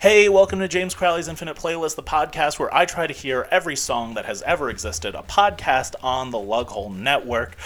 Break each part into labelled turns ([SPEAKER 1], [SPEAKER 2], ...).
[SPEAKER 1] Hey, welcome to James Crowley's Infinite Playlist, the podcast where I try to hear every song that has ever existed, a podcast on the Lughole Network.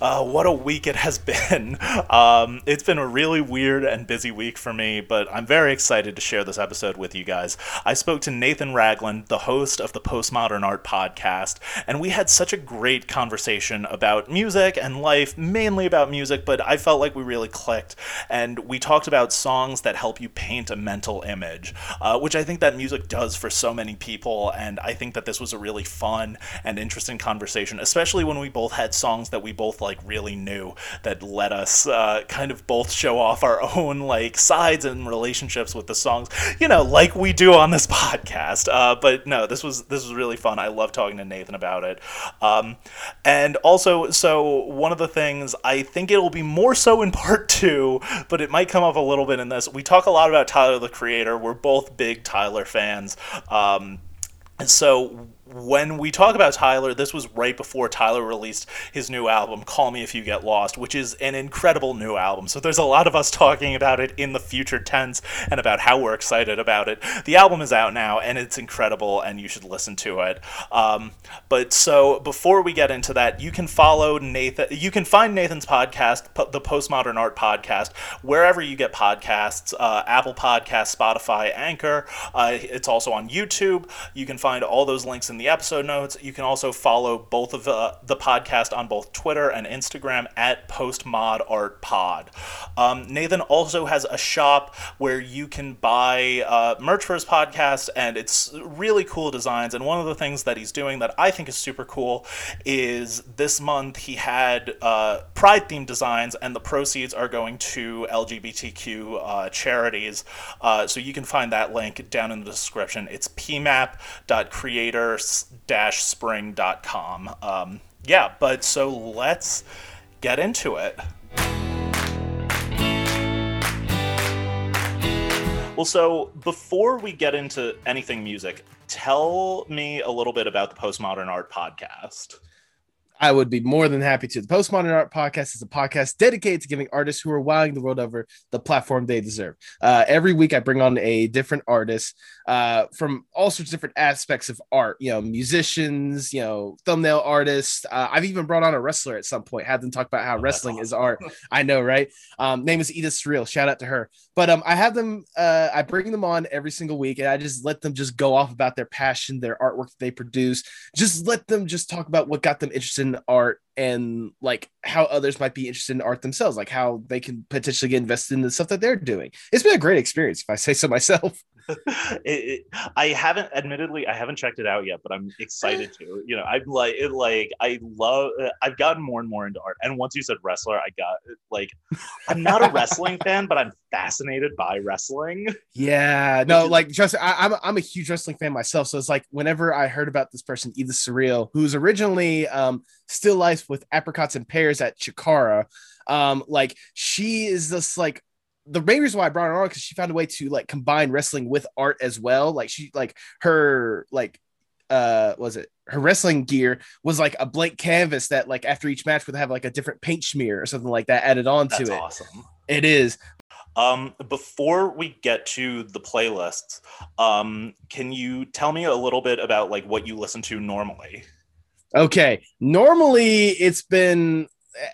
[SPEAKER 1] Uh, what a week it has been. Um, it's been a really weird and busy week for me, but I'm very excited to share this episode with you guys. I spoke to Nathan Ragland, the host of the Postmodern Art podcast, and we had such a great conversation about music and life, mainly about music, but I felt like we really clicked, and we talked about songs that help you paint a mental image uh, which I think that music does for so many people. And I think that this was a really fun and interesting conversation, especially when we both had songs that we both like really knew that let us uh, kind of both show off our own like sides and relationships with the songs, you know, like we do on this podcast. Uh, but no, this was this was really fun. I love talking to Nathan about it. Um, and also, so one of the things I think it'll be more so in part two, but it might come up a little bit in this. We talk a lot about Tyler the Creator. We're both both big Tyler fans. Um, and so when we talk about Tyler, this was right before Tyler released his new album, Call Me If You Get Lost, which is an incredible new album. So there's a lot of us talking about it in the future tense and about how we're excited about it. The album is out now and it's incredible and you should listen to it. Um, but so before we get into that, you can follow Nathan, you can find Nathan's podcast, the Postmodern Art Podcast, wherever you get podcasts uh, Apple Podcasts, Spotify, Anchor. Uh, it's also on YouTube. You can find all those links in the the episode notes. You can also follow both of uh, the podcast on both Twitter and Instagram at PostModArtPod. Um, Nathan also has a shop where you can buy uh, merch for his podcast, and it's really cool designs. And one of the things that he's doing that I think is super cool is this month he had uh, Pride themed designs, and the proceeds are going to LGBTQ uh, charities. Uh, so you can find that link down in the description. It's pmap.creators spring.com. Um, yeah, but so let's get into it. Well, so before we get into anything music, tell me a little bit about the Postmodern Art Podcast.
[SPEAKER 2] I would be more than happy to. The Postmodern Art Podcast is a podcast dedicated to giving artists who are wowing the world over the platform they deserve. Uh, every week, I bring on a different artist uh, from all sorts of different aspects of art. You know, musicians, you know, thumbnail artists. Uh, I've even brought on a wrestler at some point. Had them talk about how wrestling is art. I know, right? Um, name is Edith Surreal. Shout out to her. But um, I have them. Uh, I bring them on every single week, and I just let them just go off about their passion, their artwork that they produce. Just let them just talk about what got them interested art and like how others might be interested in art themselves, like how they can potentially get invested in the stuff that they're doing. It's been a great experience, if I say so myself.
[SPEAKER 1] it, it, I haven't, admittedly, I haven't checked it out yet, but I'm excited to. You know, I'm like, it, like, I love. I've gotten more and more into art, and once you said wrestler, I got like, I'm not a wrestling fan, but I'm fascinated by wrestling.
[SPEAKER 2] Yeah, no, like, just I, am I'm, I'm a huge wrestling fan myself, so it's like whenever I heard about this person, Edith Surreal, who's originally um still life with apricots and pears at Chikara. Um, like she is this like the main reason why I brought her on because she found a way to like combine wrestling with art as well. Like she like her like uh was it her wrestling gear was like a blank canvas that like after each match would have like a different paint smear or something like that added on
[SPEAKER 1] That's
[SPEAKER 2] to it.
[SPEAKER 1] Awesome.
[SPEAKER 2] It is.
[SPEAKER 1] Um, before we get to the playlists, um, can you tell me a little bit about like what you listen to normally?
[SPEAKER 2] Okay. Normally, it's been.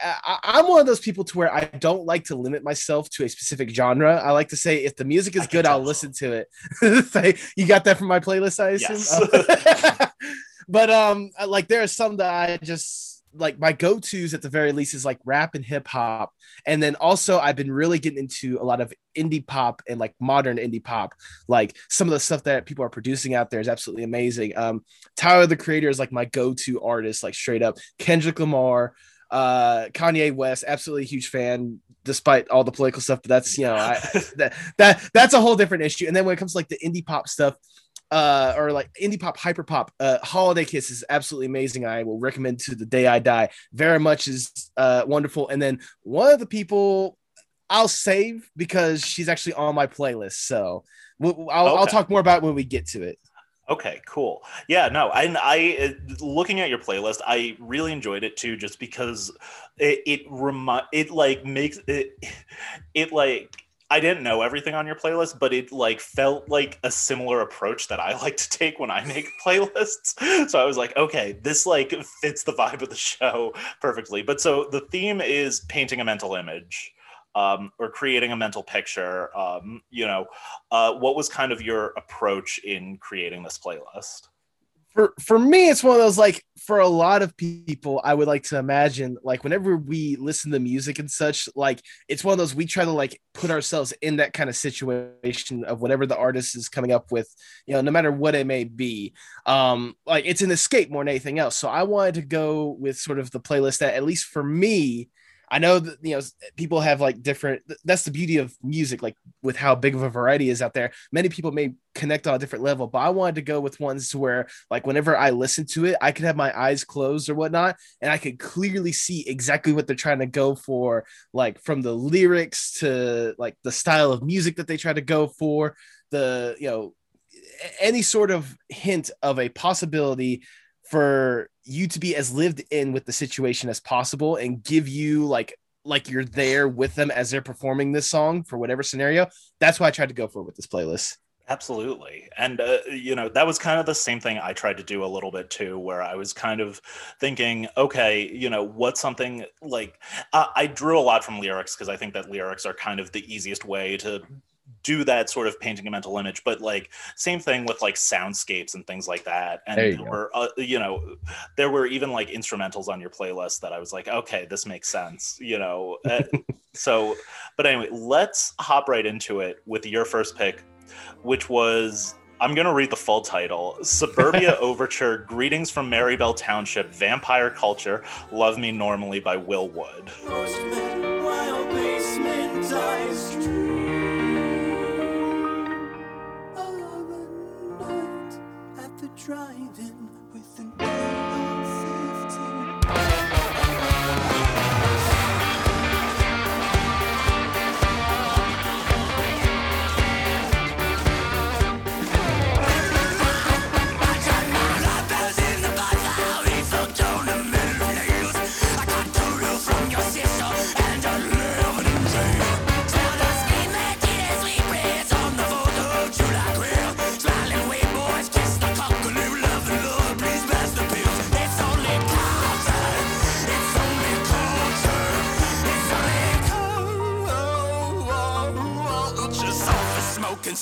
[SPEAKER 2] I, am one of those people to where I don't like to limit myself to a specific genre. I like to say if the music is good, I'll listen to it. you got that from my playlist, I assume. Yes. but um, like there are some that I just like my go-to's at the very least is like rap and hip hop and then also i've been really getting into a lot of indie pop and like modern indie pop like some of the stuff that people are producing out there is absolutely amazing um tyler the creator is like my go-to artist like straight up kendrick lamar uh kanye west absolutely huge fan despite all the political stuff but that's you know I, that that that's a whole different issue and then when it comes to like the indie pop stuff uh, or like indie pop, hyper pop, uh, Holiday Kiss is absolutely amazing. I will recommend to the day I die. Very much is uh, wonderful. And then one of the people I'll save because she's actually on my playlist. So we'll, I'll, okay. I'll talk more about when we get to it.
[SPEAKER 1] Okay, cool. Yeah, no, and I, uh, looking at your playlist, I really enjoyed it too, just because it it remi- it like makes it it like I didn't know everything on your playlist, but it like felt like a similar approach that I like to take when I make playlists. So I was like, okay, this like fits the vibe of the show perfectly. But so the theme is painting a mental image. Um, or creating a mental picture. Um, you know, uh, what was kind of your approach in creating this playlist?
[SPEAKER 2] for for me it's one of those like for a lot of people i would like to imagine like whenever we listen to music and such like it's one of those we try to like put ourselves in that kind of situation of whatever the artist is coming up with you know no matter what it may be um like it's an escape more than anything else so i wanted to go with sort of the playlist that at least for me I know that you know people have like different. That's the beauty of music, like with how big of a variety is out there. Many people may connect on a different level, but I wanted to go with ones where, like, whenever I listen to it, I could have my eyes closed or whatnot, and I could clearly see exactly what they're trying to go for, like from the lyrics to like the style of music that they try to go for, the you know any sort of hint of a possibility for you to be as lived in with the situation as possible and give you like like you're there with them as they're performing this song for whatever scenario. That's what I tried to go for with this playlist.
[SPEAKER 1] Absolutely. And, uh, you know, that was kind of the same thing I tried to do a little bit too, where I was kind of thinking, okay, you know, what's something like uh, I drew a lot from lyrics because I think that lyrics are kind of the easiest way to do that sort of painting a mental image but like same thing with like soundscapes and things like that. And there, there were uh, you know there were even like instrumentals on your playlist that i was like okay this makes sense you know? Uh, so but anyway let's hop right into it with your first pick which was I'm going to read the full title Suburbia Overture Greetings from Mary Bell Township Vampire Culture Love Me Normally by Will Wood.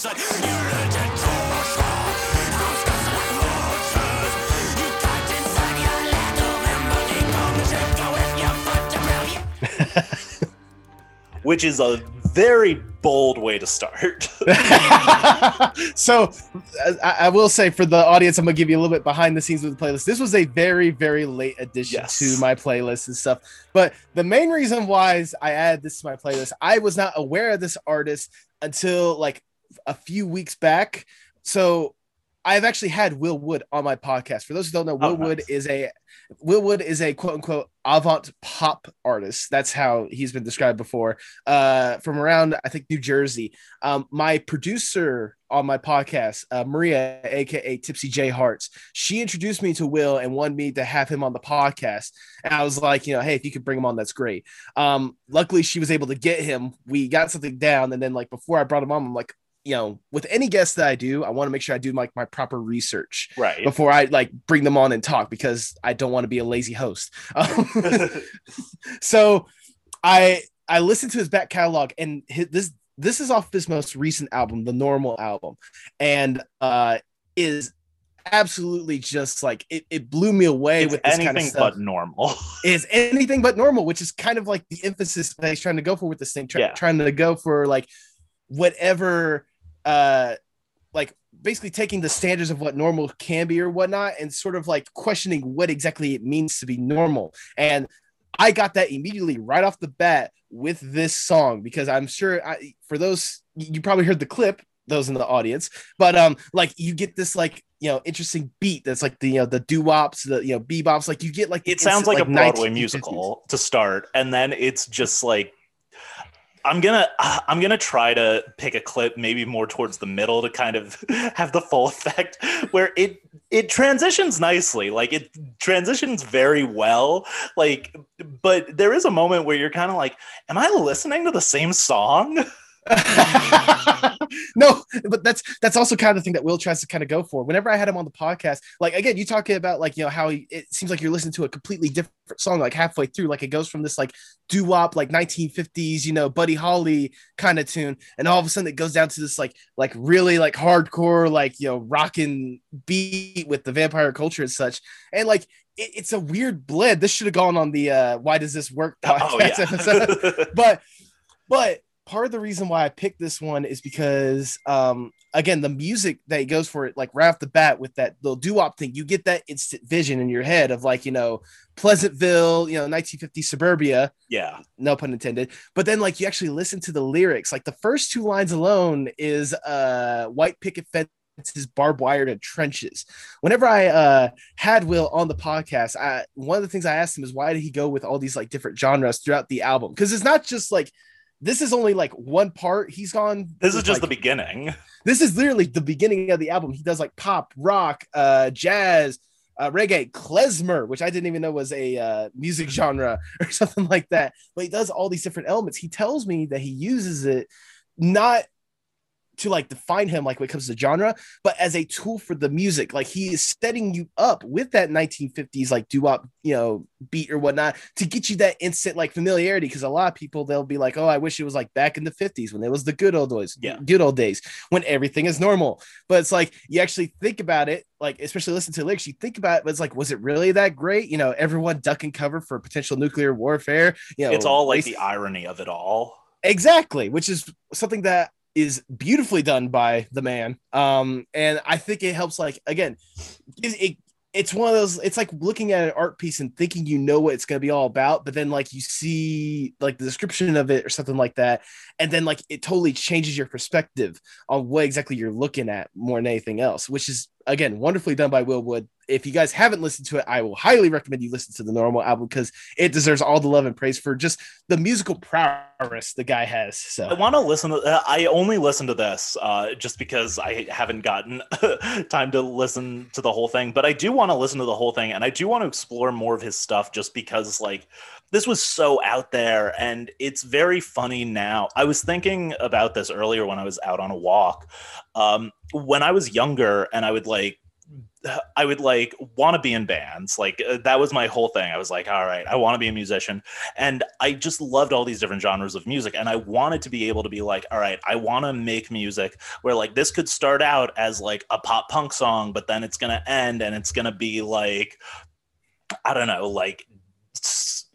[SPEAKER 1] which is a very bold way to start.
[SPEAKER 2] so, I, I, will say for the audience, I'm gonna give you a little bit behind the scenes with the playlist. This was a very, very late addition yes. to my playlist and stuff. But the main reason why I added this to my playlist, I was not aware of this artist until like a few weeks back. So I've actually had Will Wood on my podcast. For those who don't know, Will oh, nice. Wood is a Will Wood is a quote unquote avant pop artist. That's how he's been described before. Uh, from around I think New Jersey. Um, my producer on my podcast, uh, Maria, aka Tipsy J Hearts, she introduced me to Will and wanted me to have him on the podcast. And I was like, you know, hey, if you could bring him on, that's great. Um, luckily, she was able to get him. We got something down, and then like before I brought him on, I'm like, you know, with any guest that I do, I want to make sure I do like my, my proper research
[SPEAKER 1] right
[SPEAKER 2] before I like bring them on and talk because I don't want to be a lazy host. Um, so I I listened to his back catalog and his, this this is off his most recent album, the Normal album, and uh is absolutely just like it, it blew me away
[SPEAKER 1] it's
[SPEAKER 2] with
[SPEAKER 1] anything
[SPEAKER 2] kind of
[SPEAKER 1] but normal.
[SPEAKER 2] is anything but normal, which is kind of like the emphasis that he's trying to go for with this thing, try, yeah. trying to go for like whatever uh like basically taking the standards of what normal can be or whatnot and sort of like questioning what exactly it means to be normal. And i got that immediately right off the bat with this song because i'm sure I, for those you probably heard the clip those in the audience but um like you get this like you know interesting beat that's like the you know the doo-wops the you know bebops like you get like
[SPEAKER 1] it sounds like, like a broadway musical to start and then it's just like I'm gonna I'm gonna try to pick a clip maybe more towards the middle to kind of have the full effect where it it transitions nicely. Like it transitions very well. Like but there is a moment where you're kind of like am I listening to the same song
[SPEAKER 2] no, but that's that's also kind of the thing that Will tries to kind of go for. Whenever I had him on the podcast, like again, you talking about like you know how he, it seems like you're listening to a completely different song like halfway through, like it goes from this like doo wop like 1950s, you know, Buddy Holly kind of tune, and all of a sudden it goes down to this like like really like hardcore like you know rocking beat with the vampire culture and such, and like it, it's a weird blend. This should have gone on the uh why does this work podcast
[SPEAKER 1] Oh, yeah.
[SPEAKER 2] episode, but but part of the reason why I picked this one is because um again the music that he goes for it like right off the bat with that little doo-wop thing you get that instant vision in your head of like you know Pleasantville you know 1950 suburbia.
[SPEAKER 1] Yeah.
[SPEAKER 2] no pun intended. But then like you actually listen to the lyrics. Like the first two lines alone is uh white picket fences barbed wire, and trenches. Whenever i uh had will on the podcast i one of the things i asked him is why did he go with all these like different genres throughout the album? Because it's not just like this is only like one part he's gone
[SPEAKER 1] This is just
[SPEAKER 2] like,
[SPEAKER 1] the beginning.
[SPEAKER 2] this is literally the beginning of the album. He does like pop, rock, uh, jazz, uh, reggae, klezmer, which I didn't even know was a uh, music genre or something like that. But he does all these different elements. He tells me that he uses it not to like define him like when it comes to genre, but as a tool for the music. Like he is setting you up with that 1950s like doo-wop, you know, beat or whatnot to get you that instant like familiarity. Because a lot of people they'll be like, "Oh, I wish it was like back in the 50s when it was the good old days,
[SPEAKER 1] Yeah.
[SPEAKER 2] good old days when everything is normal." But it's like you actually think about it, like especially listen to lyrics, you think about it, but it's like, was it really that great? You know, everyone ducking cover for potential nuclear warfare. You know,
[SPEAKER 1] it's all like the irony of it all.
[SPEAKER 2] exactly which is something that is beautifully done by the man. Um and i think it helps like again it, it it's one of those it's like looking at an art piece and thinking you know what it's going to be all about but then like you see like the description of it or something like that and then like it totally changes your perspective on what exactly you're looking at more than anything else which is again wonderfully done by will wood if you guys haven't listened to it i will highly recommend you listen to the normal album because it deserves all the love and praise for just the musical prowess the guy has So I
[SPEAKER 1] want to listen to. Uh, I only listen to this uh, just because I haven't gotten time to listen to the whole thing. But I do want to listen to the whole thing, and I do want to explore more of his stuff, just because like this was so out there, and it's very funny now. I was thinking about this earlier when I was out on a walk. Um, when I was younger, and I would like I would like want to be in bands. Like uh, that was my whole thing. I was like, all right, I want to be a musician. And I just loved all these different genres of music. And I wanted to be able to be like, all right, I want to make music where like this could start out as like a pop punk song, but then it's going to end and it's going to be like, I don't know, like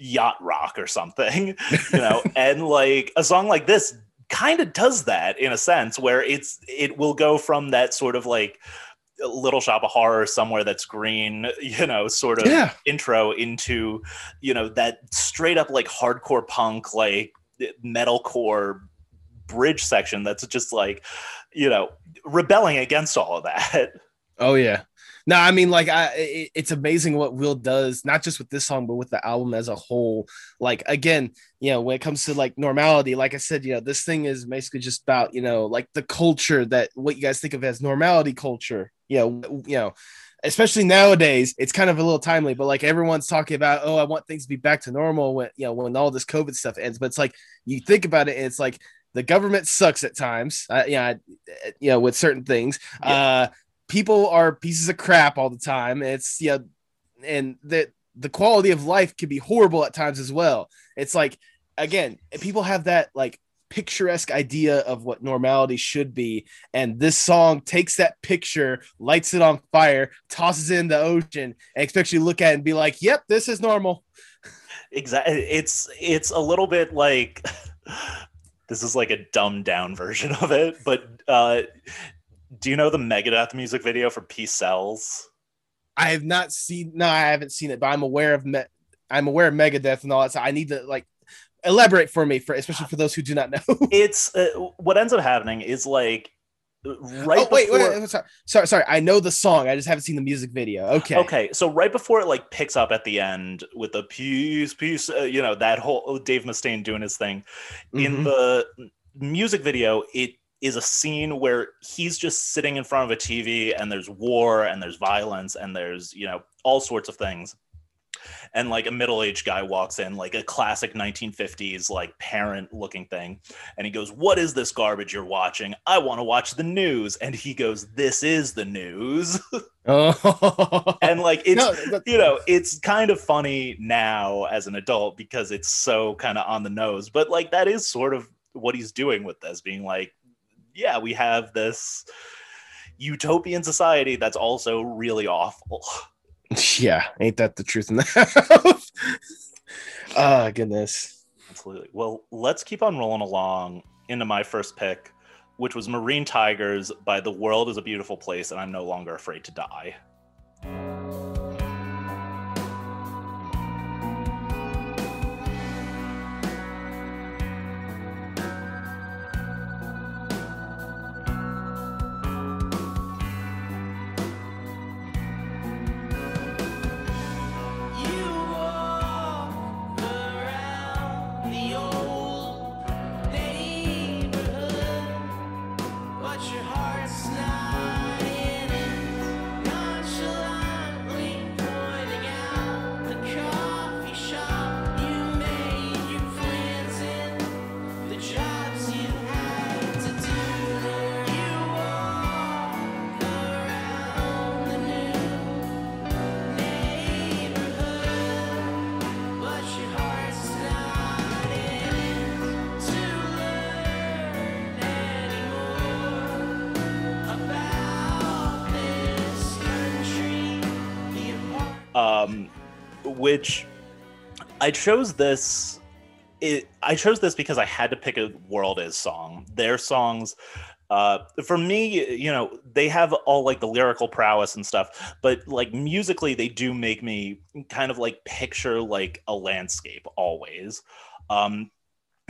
[SPEAKER 1] yacht rock or something, you know, and like a song like this kind of does that in a sense where it's it will go from that sort of like little shop of horror somewhere that's green you know sort of
[SPEAKER 2] yeah.
[SPEAKER 1] intro into you know that straight up like hardcore punk like metalcore bridge section that's just like you know rebelling against all of that.
[SPEAKER 2] Oh yeah. No, I mean, like, I it, it's amazing what Will does, not just with this song, but with the album as a whole. Like, again, you know, when it comes to like normality, like I said, you know, this thing is basically just about, you know, like the culture that what you guys think of as normality culture. You know, you know, especially nowadays, it's kind of a little timely, but like everyone's talking about, oh, I want things to be back to normal when you know when all this COVID stuff ends. But it's like you think about it, and it's like the government sucks at times. Uh, yeah, you know, with certain things. Uh people are pieces of crap all the time. It's yeah, and that the quality of life can be horrible at times as well. It's like again, people have that like picturesque idea of what normality should be, and this song takes that picture, lights it on fire, tosses it in the ocean, and expects you to look at it and be like, "Yep, this is normal."
[SPEAKER 1] exactly it's it's a little bit like this is like a dumbed down version of it but uh do you know the megadeth music video for peace sells
[SPEAKER 2] I have not seen. No, I haven't seen it, but I'm aware of. Me- I'm aware of Megadeth and all that. So I need to like elaborate for me, for especially for those who do not know.
[SPEAKER 1] it's uh, what ends up happening is like right
[SPEAKER 2] oh wait,
[SPEAKER 1] before,
[SPEAKER 2] wait, wait, sorry, sorry, sorry. I know the song. I just haven't seen the music video. Okay.
[SPEAKER 1] Okay, so right before it like picks up at the end with the peace, peace, uh, you know that whole Dave Mustaine doing his thing in
[SPEAKER 2] Mhm.
[SPEAKER 1] the music video, it is a scene where he's just sitting in front of a TV and there's war and there's violence and there's you know all sorts of things, and like a middle-aged guy walks in like a classic 1950s like parent looking thing and he goes what is this garbage you're watching? I want to watch the news. And he goes this is the news.
[SPEAKER 2] Oh.
[SPEAKER 1] and like it's
[SPEAKER 2] No,
[SPEAKER 1] you know it's kind of funny now as an adult because it's so kind of on the nose but like that is sort of what he's doing with this being like yeah we have this utopian society that's also really awful
[SPEAKER 2] yeah, ain't that the truth in that? Ah, goodness.
[SPEAKER 1] absolutely well let's keep on rolling along into my first pick which was marine tigers by the world is a beautiful place and i'm no longer afraid to die which I chose this. It, I chose this because I had to pick a World Is song. Their songs, uh, for me, you know, they have all like the lyrical prowess and stuff, but like musically, they do make me kind of like picture like a landscape always. Um,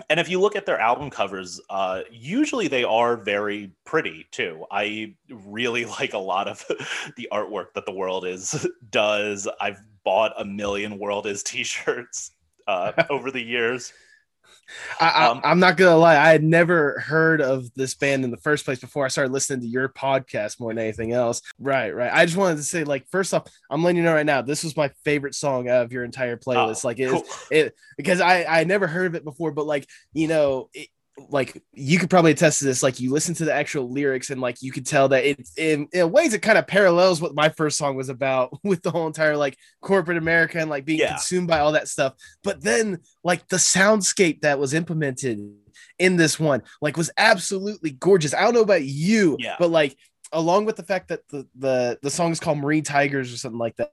[SPEAKER 1] and if you look at their album covers, uh, usually they are very pretty too. I really like a lot of the artwork that the World Is does. I've bought a million World Is T-shirts uh, over the years.
[SPEAKER 2] I, I,
[SPEAKER 1] Um,
[SPEAKER 2] I'm not gonna lie. I had never heard of this band in the first place before I started listening to your podcast more than anything else. Right, right. I just wanted to say, like, first off, I'm letting you know right now, this was my favorite song out of your entire playlist.
[SPEAKER 1] Oh,
[SPEAKER 2] like, it, is-
[SPEAKER 1] cool.
[SPEAKER 2] it because I I never heard of it before, but like, you know, it, like you could probably attest to this. Like, you listen to the actual lyrics, and like you could tell that it in, in ways it kind of parallels what my first song was about with the whole entire like corporate America and like being
[SPEAKER 1] Yeah.
[SPEAKER 2] consumed by all that stuff. But then like the soundscape that was implemented in this one like was absolutely gorgeous. I don't know about you,
[SPEAKER 1] Yeah.
[SPEAKER 2] but like along with the fact that the the the song is called Marine Tigers or something like that.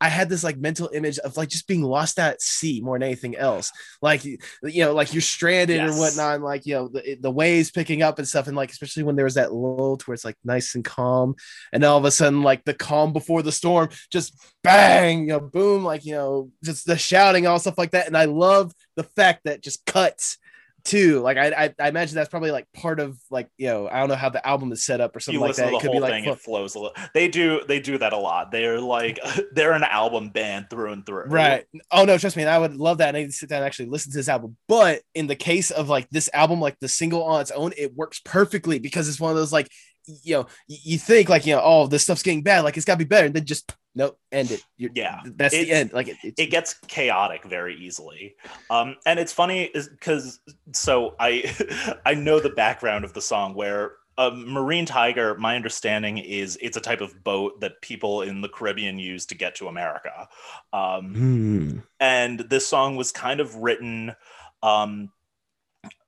[SPEAKER 2] I had this like mental image of like just being lost at sea more than anything else. Like you know, like you're stranded
[SPEAKER 1] Yes.
[SPEAKER 2] or whatnot, and like you know the, the waves picking up and stuff, and like especially when there was that lull to where it's like nice and calm, and all of a sudden like the calm before the storm, just bang, you know, boom, like you know, just the shouting, all stuff like that. And I love the fact that just cuts too. Like I, I, I imagine that's probably like part of like you know I don't know how the album is set up or something
[SPEAKER 1] you
[SPEAKER 2] like that. It could be like
[SPEAKER 1] thing, it flows a little. They do they do that a lot. They're like they're an album band through and through.
[SPEAKER 2] Right. Oh no, trust me, I would love that. And I need to sit down and actually listen to this album. But in the case of like this album, like the single on its own, it works perfectly because it's one of those like you know, you think like you know, oh, this stuff's getting bad, like it's gotta be better, and then just nope, end it. You're,
[SPEAKER 1] Yeah.
[SPEAKER 2] that's the
[SPEAKER 1] It's-
[SPEAKER 2] end. Like it, it's,
[SPEAKER 1] it gets chaotic very easily um and it's funny is because so i i know the background of the song where a marine tiger my understanding is it's a type of boat that people in the caribbean use to get to america um
[SPEAKER 2] Hmm.
[SPEAKER 1] and this song was kind of written um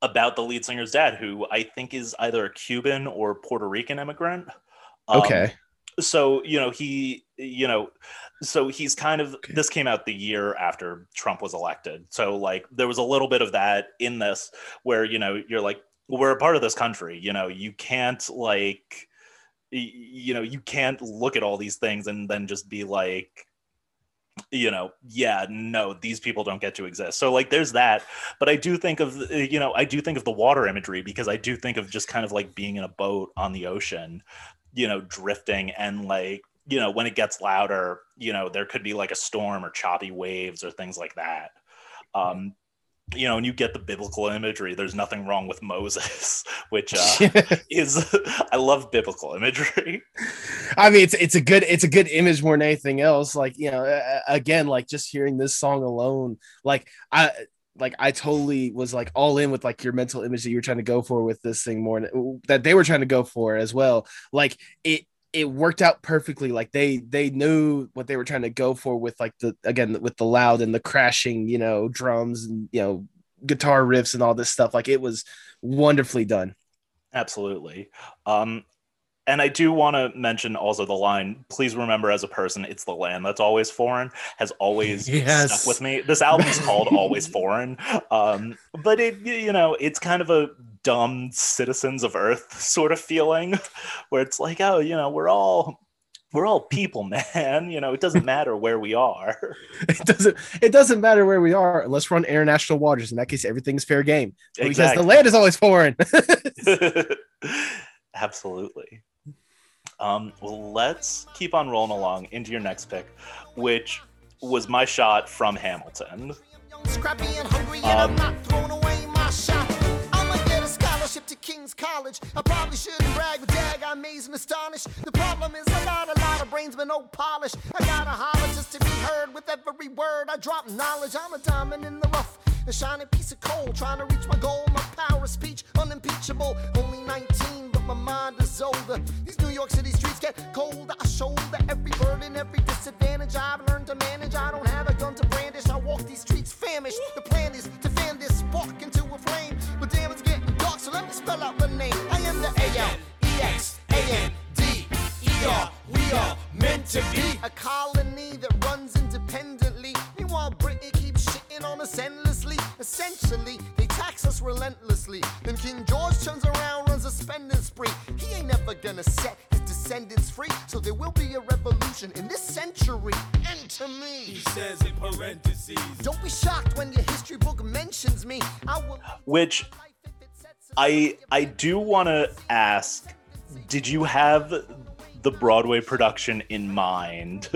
[SPEAKER 1] about the lead singer's dad who i think is either a cuban or puerto rican immigrant. Um,
[SPEAKER 2] okay.
[SPEAKER 1] so you know he you know so he's kind of this came out the year after trump was elected. So like there was a little bit of that in this where you know you're like we're a part of this country you know you can't like you know you can't look at all these things and then just be like you know yeah no these people don't get to exist. So like there's that. But i do think of uh, you know i do think of the water imagery because i do think of just kind of like being in a boat on the ocean you know drifting and like you know when it gets louder you know there could be like a storm or choppy waves or things like that. Um you know, and you get the biblical imagery. There's nothing wrong with Moses, which uh, is I love biblical imagery.
[SPEAKER 2] I mean, it's it's a good it's a good image more than anything else. Like you know, again, like just hearing this song alone, like I like I totally was like all in with like your mental image that you were trying to go for with this thing more than- that they were trying to go for as well. Like it it worked out perfectly. Like they they knew what they were trying to go for with like the again with the loud and the crashing, you know, drums and you know guitar riffs and all this stuff. Like it was wonderfully done.
[SPEAKER 1] Absolutely. Um, and I do want to mention also the line, please remember as a person, it's the land that's always foreign, has always
[SPEAKER 2] Yes.
[SPEAKER 1] stuck with me. This album is called Always Foreign. Um, but it, you know, it's kind of a dumb citizens of Earth sort of feeling where it's like, oh, you know, we're all. We're all people, man. You know, it doesn't matter where we are.
[SPEAKER 2] It doesn't it doesn't matter where we are unless we're on international waters. In that case, everything's fair game. Because the land is always foreign.
[SPEAKER 1] Absolutely. Um, well, let's keep on rolling along into your next pick, which was my shot from Hamilton.
[SPEAKER 3] Young, scrappy and hungry, and I'm
[SPEAKER 1] Um,
[SPEAKER 3] King's College. I probably shouldn't brag, but dag, I'm amazed and astonished. The problem is I got a lot of brains, but no polish. I gotta holler just to be heard with every word I drop knowledge. I'm a diamond in the rough. A shining piece of coal, trying to reach my goal. My power of speech, unimpeachable. Only 19, but my mind is older. These New York City streets get cold. I shoulder every burden, every disadvantage I've learned to manage. I don't have a gun to brandish. I walk these streets famished. The plan is to fan this spark into a flame. But damn, it's so let me spell out the name. I am the A L E X A N D E R. We are meant to be a colony that runs independently. Meanwhile, Britain keeps shitting on us endlessly. Essentially, they tax us relentlessly. Then King George turns around, runs a spending spree. He ain't never gonna set his descendants free. So there will be a revolution in this century. Enter me.
[SPEAKER 4] He says in parentheses.
[SPEAKER 3] Don't be shocked when your history book mentions me. I will.
[SPEAKER 1] Which I I do want to ask, did you have the Broadway production in mind?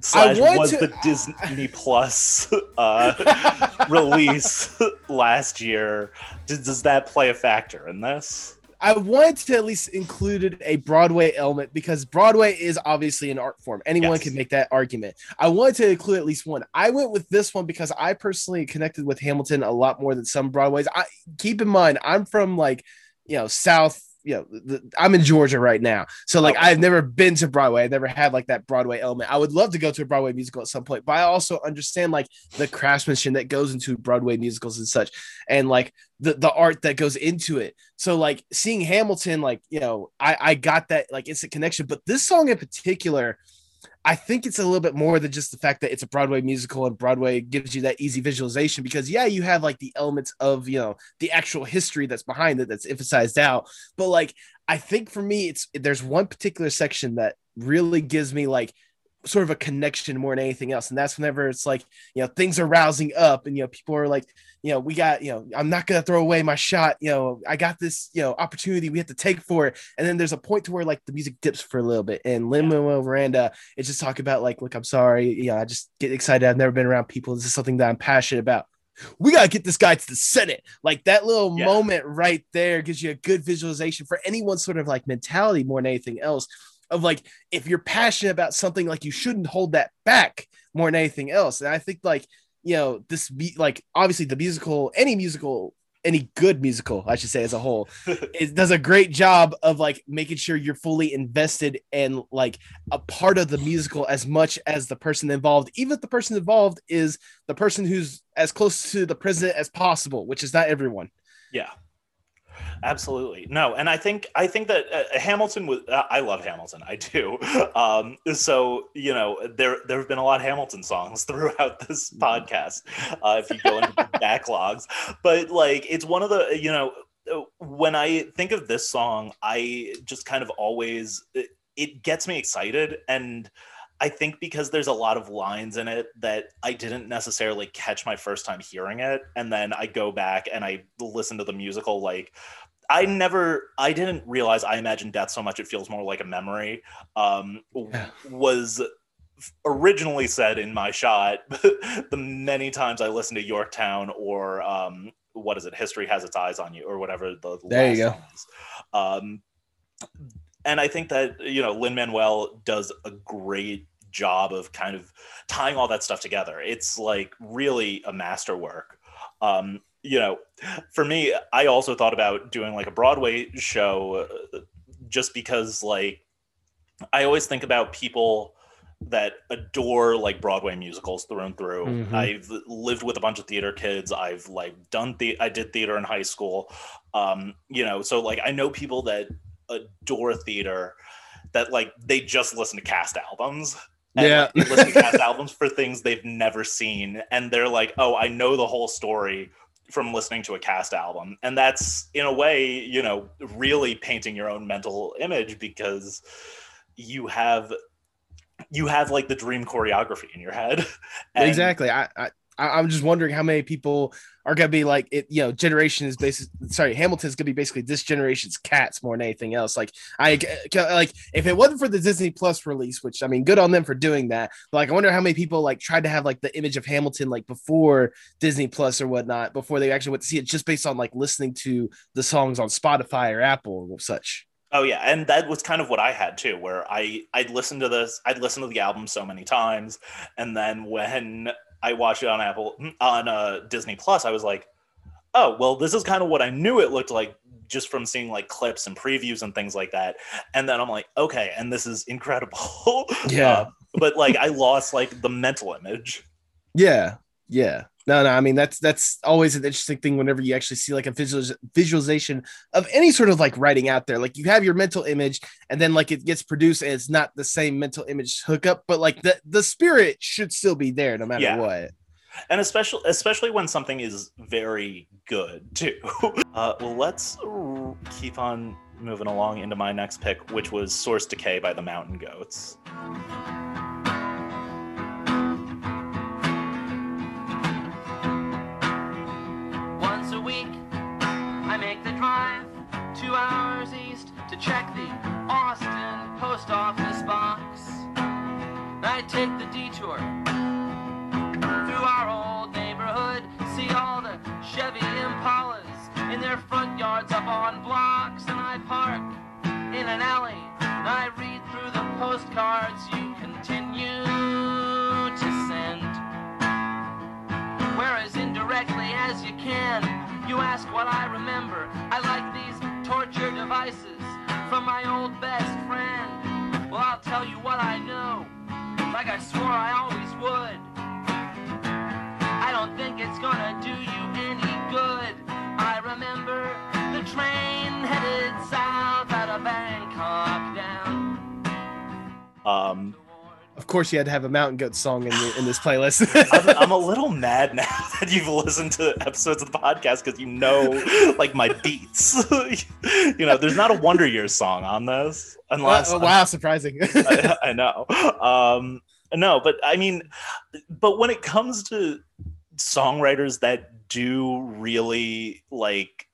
[SPEAKER 1] Slash, was
[SPEAKER 2] to-
[SPEAKER 1] the Disney Plus uh, release last year? Does, does that play a factor in this?
[SPEAKER 2] I wanted to at least included a Broadway element because Broadway is obviously an art form. Anyone
[SPEAKER 1] Yes.
[SPEAKER 2] can make that argument. I wanted to include at least one. I went with this one because I personally connected with Hamilton a lot more than some Broadways. I keep in mind I'm from like you know South. You know, the, I'm in Georgia right now, so like
[SPEAKER 1] Okay.
[SPEAKER 2] I've never been to Broadway. I've never had like that Broadway element. I would love to go to a Broadway musical at some point, but I also understand like the craftsmanship that goes into Broadway musicals and such, and like the the art that goes into it. So like seeing Hamilton, like you know, I I got that like instant connection. But this song in particular, I think it's a little bit more than just the fact that it's a Broadway musical and Broadway gives you that easy visualization. Because yeah, you have like the elements of you know the actual history that's behind it that's emphasized out. But like I think for me, it's there's one particular section that really gives me like sort of a connection more than anything else. And that's whenever it's like you know things are rousing up and you know people are like you know we got you know i'm not gonna throw away my shot. You know i got this you know opportunity we have to take for it. And then there's a point to where like the music dips for a little bit. And lin manuel miranda is just talking about like look i'm sorry. You know i just get excited. I've never been around people. This is something that i'm passionate about. We gotta get this guy to the senate. Like that little
[SPEAKER 1] Yeah.
[SPEAKER 2] moment right there gives you a good visualization for anyone's sort of like mentality more than anything else of like if you're passionate about something like you shouldn't hold that back more than anything else. And i think like you know this be like obviously the musical any musical any good musical i should say as a whole it does a great job of like making sure you're fully invested and like a part of the musical as much as the person involved. Even if the person involved is the person who's as close to the president as possible which is not everyone.
[SPEAKER 1] Yeah, absolutely. No, and I think I think that uh, Hamilton was. Uh, I love Hamilton. I do. Um, so you know, there there have been a lot of Hamilton songs throughout this podcast. Uh, if you go into backlogs, but like it's one of the you know uh, when I think of this song, I just kind of always it, it gets me excited and. I think because there's a lot of lines in it that I didn't necessarily catch my first time hearing it. And then I go back and I listen to the musical. Like, I never, I didn't realize I Imagine Death so much it feels more like a memory. Um,
[SPEAKER 2] Yeah.
[SPEAKER 1] Was originally said in my shot the many times I listened to Yorktown or um, what is it? History has its eyes on you or whatever the
[SPEAKER 2] There you go.
[SPEAKER 1] Um, and I think that you know Lin Manuel does a great job of kind of tying all that stuff together. It's like really a masterwork. Um, you know, for me, I also thought about doing like a Broadway show, uh, just because like I always think about people that adore like Broadway musicals through and through.
[SPEAKER 2] Mhm.
[SPEAKER 1] I've lived with a bunch of theater kids. I've like done the I did theater in high school. Um, you know, so like I know people that adore theater that like they just listen to cast albums. and,
[SPEAKER 2] Yeah.
[SPEAKER 1] like, listen to cast albums for things they've never seen, and they're like, "Oh, I know the whole story from listening to a cast album," and that's in a way, you know, really painting your own mental image because you have you have like the dream choreography in your head. And-
[SPEAKER 2] exactly. I, I I- I'm just wondering how many people are gonna be like it. You know, generation is basically sorry. Hamilton's gonna be basically this generation's cats more than anything else. Like I like if it wasn't for the Disney Plus release, which I mean, good on them for doing that. But like I wonder how many people like tried to have like the image of Hamilton like before Disney Plus or whatnot before they actually went to see it, just based on like listening to the songs on Spotify or Apple or such.
[SPEAKER 1] Oh yeah, and that was kind of what I had too, where I I'd listen to this, I'd listen to the album so many times, and then when I watched it on Apple on uh, Disney Plus, I was like, oh well, this is kind of what I knew it looked like just from seeing like clips and previews and things like that, and then I'm like, okay, and this is incredible.
[SPEAKER 2] Yeah.
[SPEAKER 1] Uh, but like I lost like the mental image.
[SPEAKER 2] Yeah, yeah. No, no. I mean, that's that's always an interesting thing whenever you actually see like a visual, visualization of any sort of like writing out there. Like you have your mental image, and then like it gets produced, and it's not the same mental image hookup, but like the the spirit should still be there no matter
[SPEAKER 1] Yeah.
[SPEAKER 2] what.
[SPEAKER 1] and especially especially when something is very good too. Uh, well, let's keep on moving along into my next pick, which was Source Decay by the Mountain Goats.
[SPEAKER 5] Week, I make the drive two hours east to check the Austin post office box. I take the detour through our old neighborhood, see all the Chevy Impalas in their front yards up on blocks, and I park in an alley. And I read through the postcards you continue to send where as indirectly as you can. You ask what I remember. I like these torture devices from my old best friend. Well, I'll tell you what I know, like I swore I always would. I don't think it's gonna do you any good. I remember the train headed south out of Bangkok down.
[SPEAKER 1] Um,
[SPEAKER 2] course, you had to have a Mountain Goat song in, the, in this playlist.
[SPEAKER 1] I'm, I'm a little mad now that you've listened to episodes of the podcast because you know, like my beats. you know, there's not a Wonder Years song on this, unless
[SPEAKER 2] wow, wow, surprising.
[SPEAKER 1] I, I know. Um, no, but I mean, but when it comes to songwriters that do really like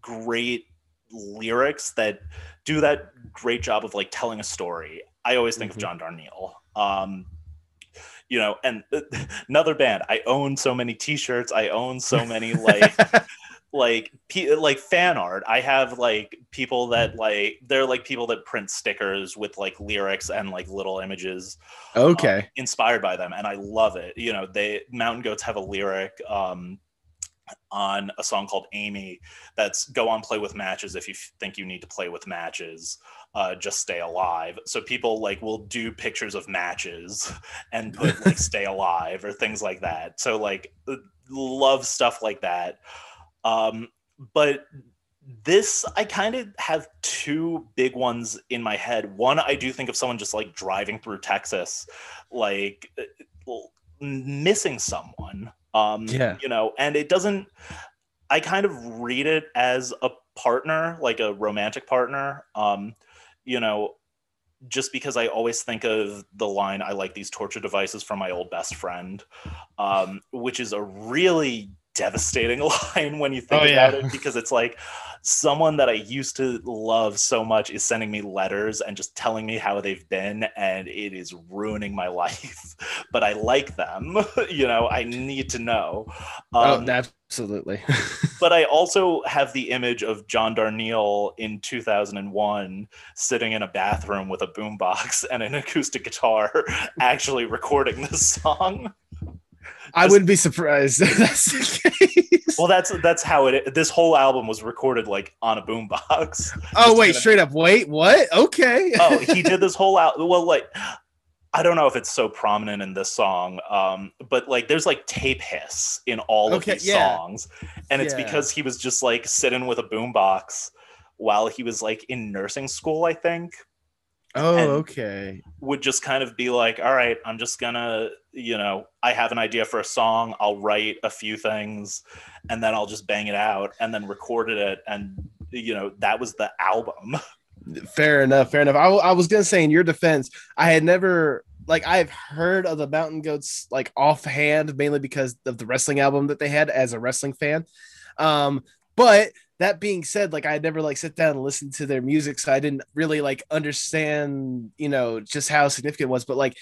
[SPEAKER 1] great lyrics that do that great job of like telling a story, I always think
[SPEAKER 2] Mhm.
[SPEAKER 1] of John Darnielle. Um, you know, and another band. I own so many T-shirts. I own so many like like pe- like fan art i have like people that like they're like people that print stickers with like lyrics and like little images
[SPEAKER 2] okay.
[SPEAKER 1] inspired by them and i love it you know they mountain goats have a lyric um on a song called amy that's go on play with matches if you think you need to play with matches uh just stay alive. So people like will do pictures of matches and put like stay alive or things like that. So like uh, love stuff like that. Um but this i kind of have two big ones in my head. One i do think of someone just like driving through texas like uh, missing someone um
[SPEAKER 2] Yeah.
[SPEAKER 1] you know and it doesn't i kind of read it as a partner like a romantic partner um you know just because i always think of the line i like these torture devices from my old best friend um which is a really devastating line when you think
[SPEAKER 2] Oh,
[SPEAKER 1] about
[SPEAKER 2] yeah.
[SPEAKER 1] it because it's like someone that I used to love so much is sending me letters and just telling me how they've been, and it is ruining my life. but I like them, you know. I need to know. Um,
[SPEAKER 2] oh, absolutely.
[SPEAKER 1] but I also have the image of John Darnielle in 2001 sitting in a bathroom with a boombox and an acoustic guitar, actually recording this song.
[SPEAKER 2] I wouldn't be surprised if that's the case.
[SPEAKER 1] Well, that's that's how it. This whole album was recorded like on a boombox.
[SPEAKER 2] oh wait, straight up. Wait, what? Okay.
[SPEAKER 1] oh, he did this whole out. Well, like I don't know if it's so prominent in this song, um, but like there's like tape hiss in all
[SPEAKER 2] Okay,
[SPEAKER 1] of these
[SPEAKER 2] yeah.
[SPEAKER 1] songs, and it's
[SPEAKER 2] Yeah.
[SPEAKER 1] because he was just like sitting with a boombox while he was like in nursing school, I think.
[SPEAKER 2] Oh, okay.
[SPEAKER 1] would just kind of be like, all right, I'm just gonna, you know, I have an idea for a song. I'll write a few things and then I'll just bang it out and then recorded it. And, you know, that was the album.
[SPEAKER 2] Fair enough. Fair enough. I, w- I was gonna say in your defense, I had never like I've heard of the Mountain Goats like offhand, mainly because of the wrestling album that they had as a wrestling fan. Um, but that being said, like I never like sit down and listen to their music, so I didn't really like understand, you know, just how significant it was. But like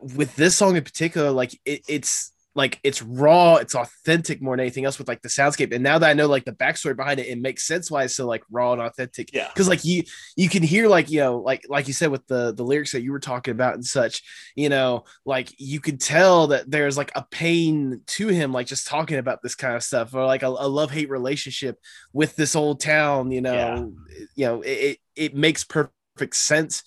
[SPEAKER 2] with this song in particular, like it, it's like it's raw, it's authentic more than anything else with like the soundscape. And now that I know like the backstory behind it, it makes sense why it's so like raw and authentic
[SPEAKER 1] Yeah.
[SPEAKER 2] because like you you can hear like you know like like you said with the the lyrics that you were talking about and such you know like you could tell that there's like a pain to him like just talking about this kind of stuff or like a, a love-hate relationship with this old town you know you know it, it it makes perfect sense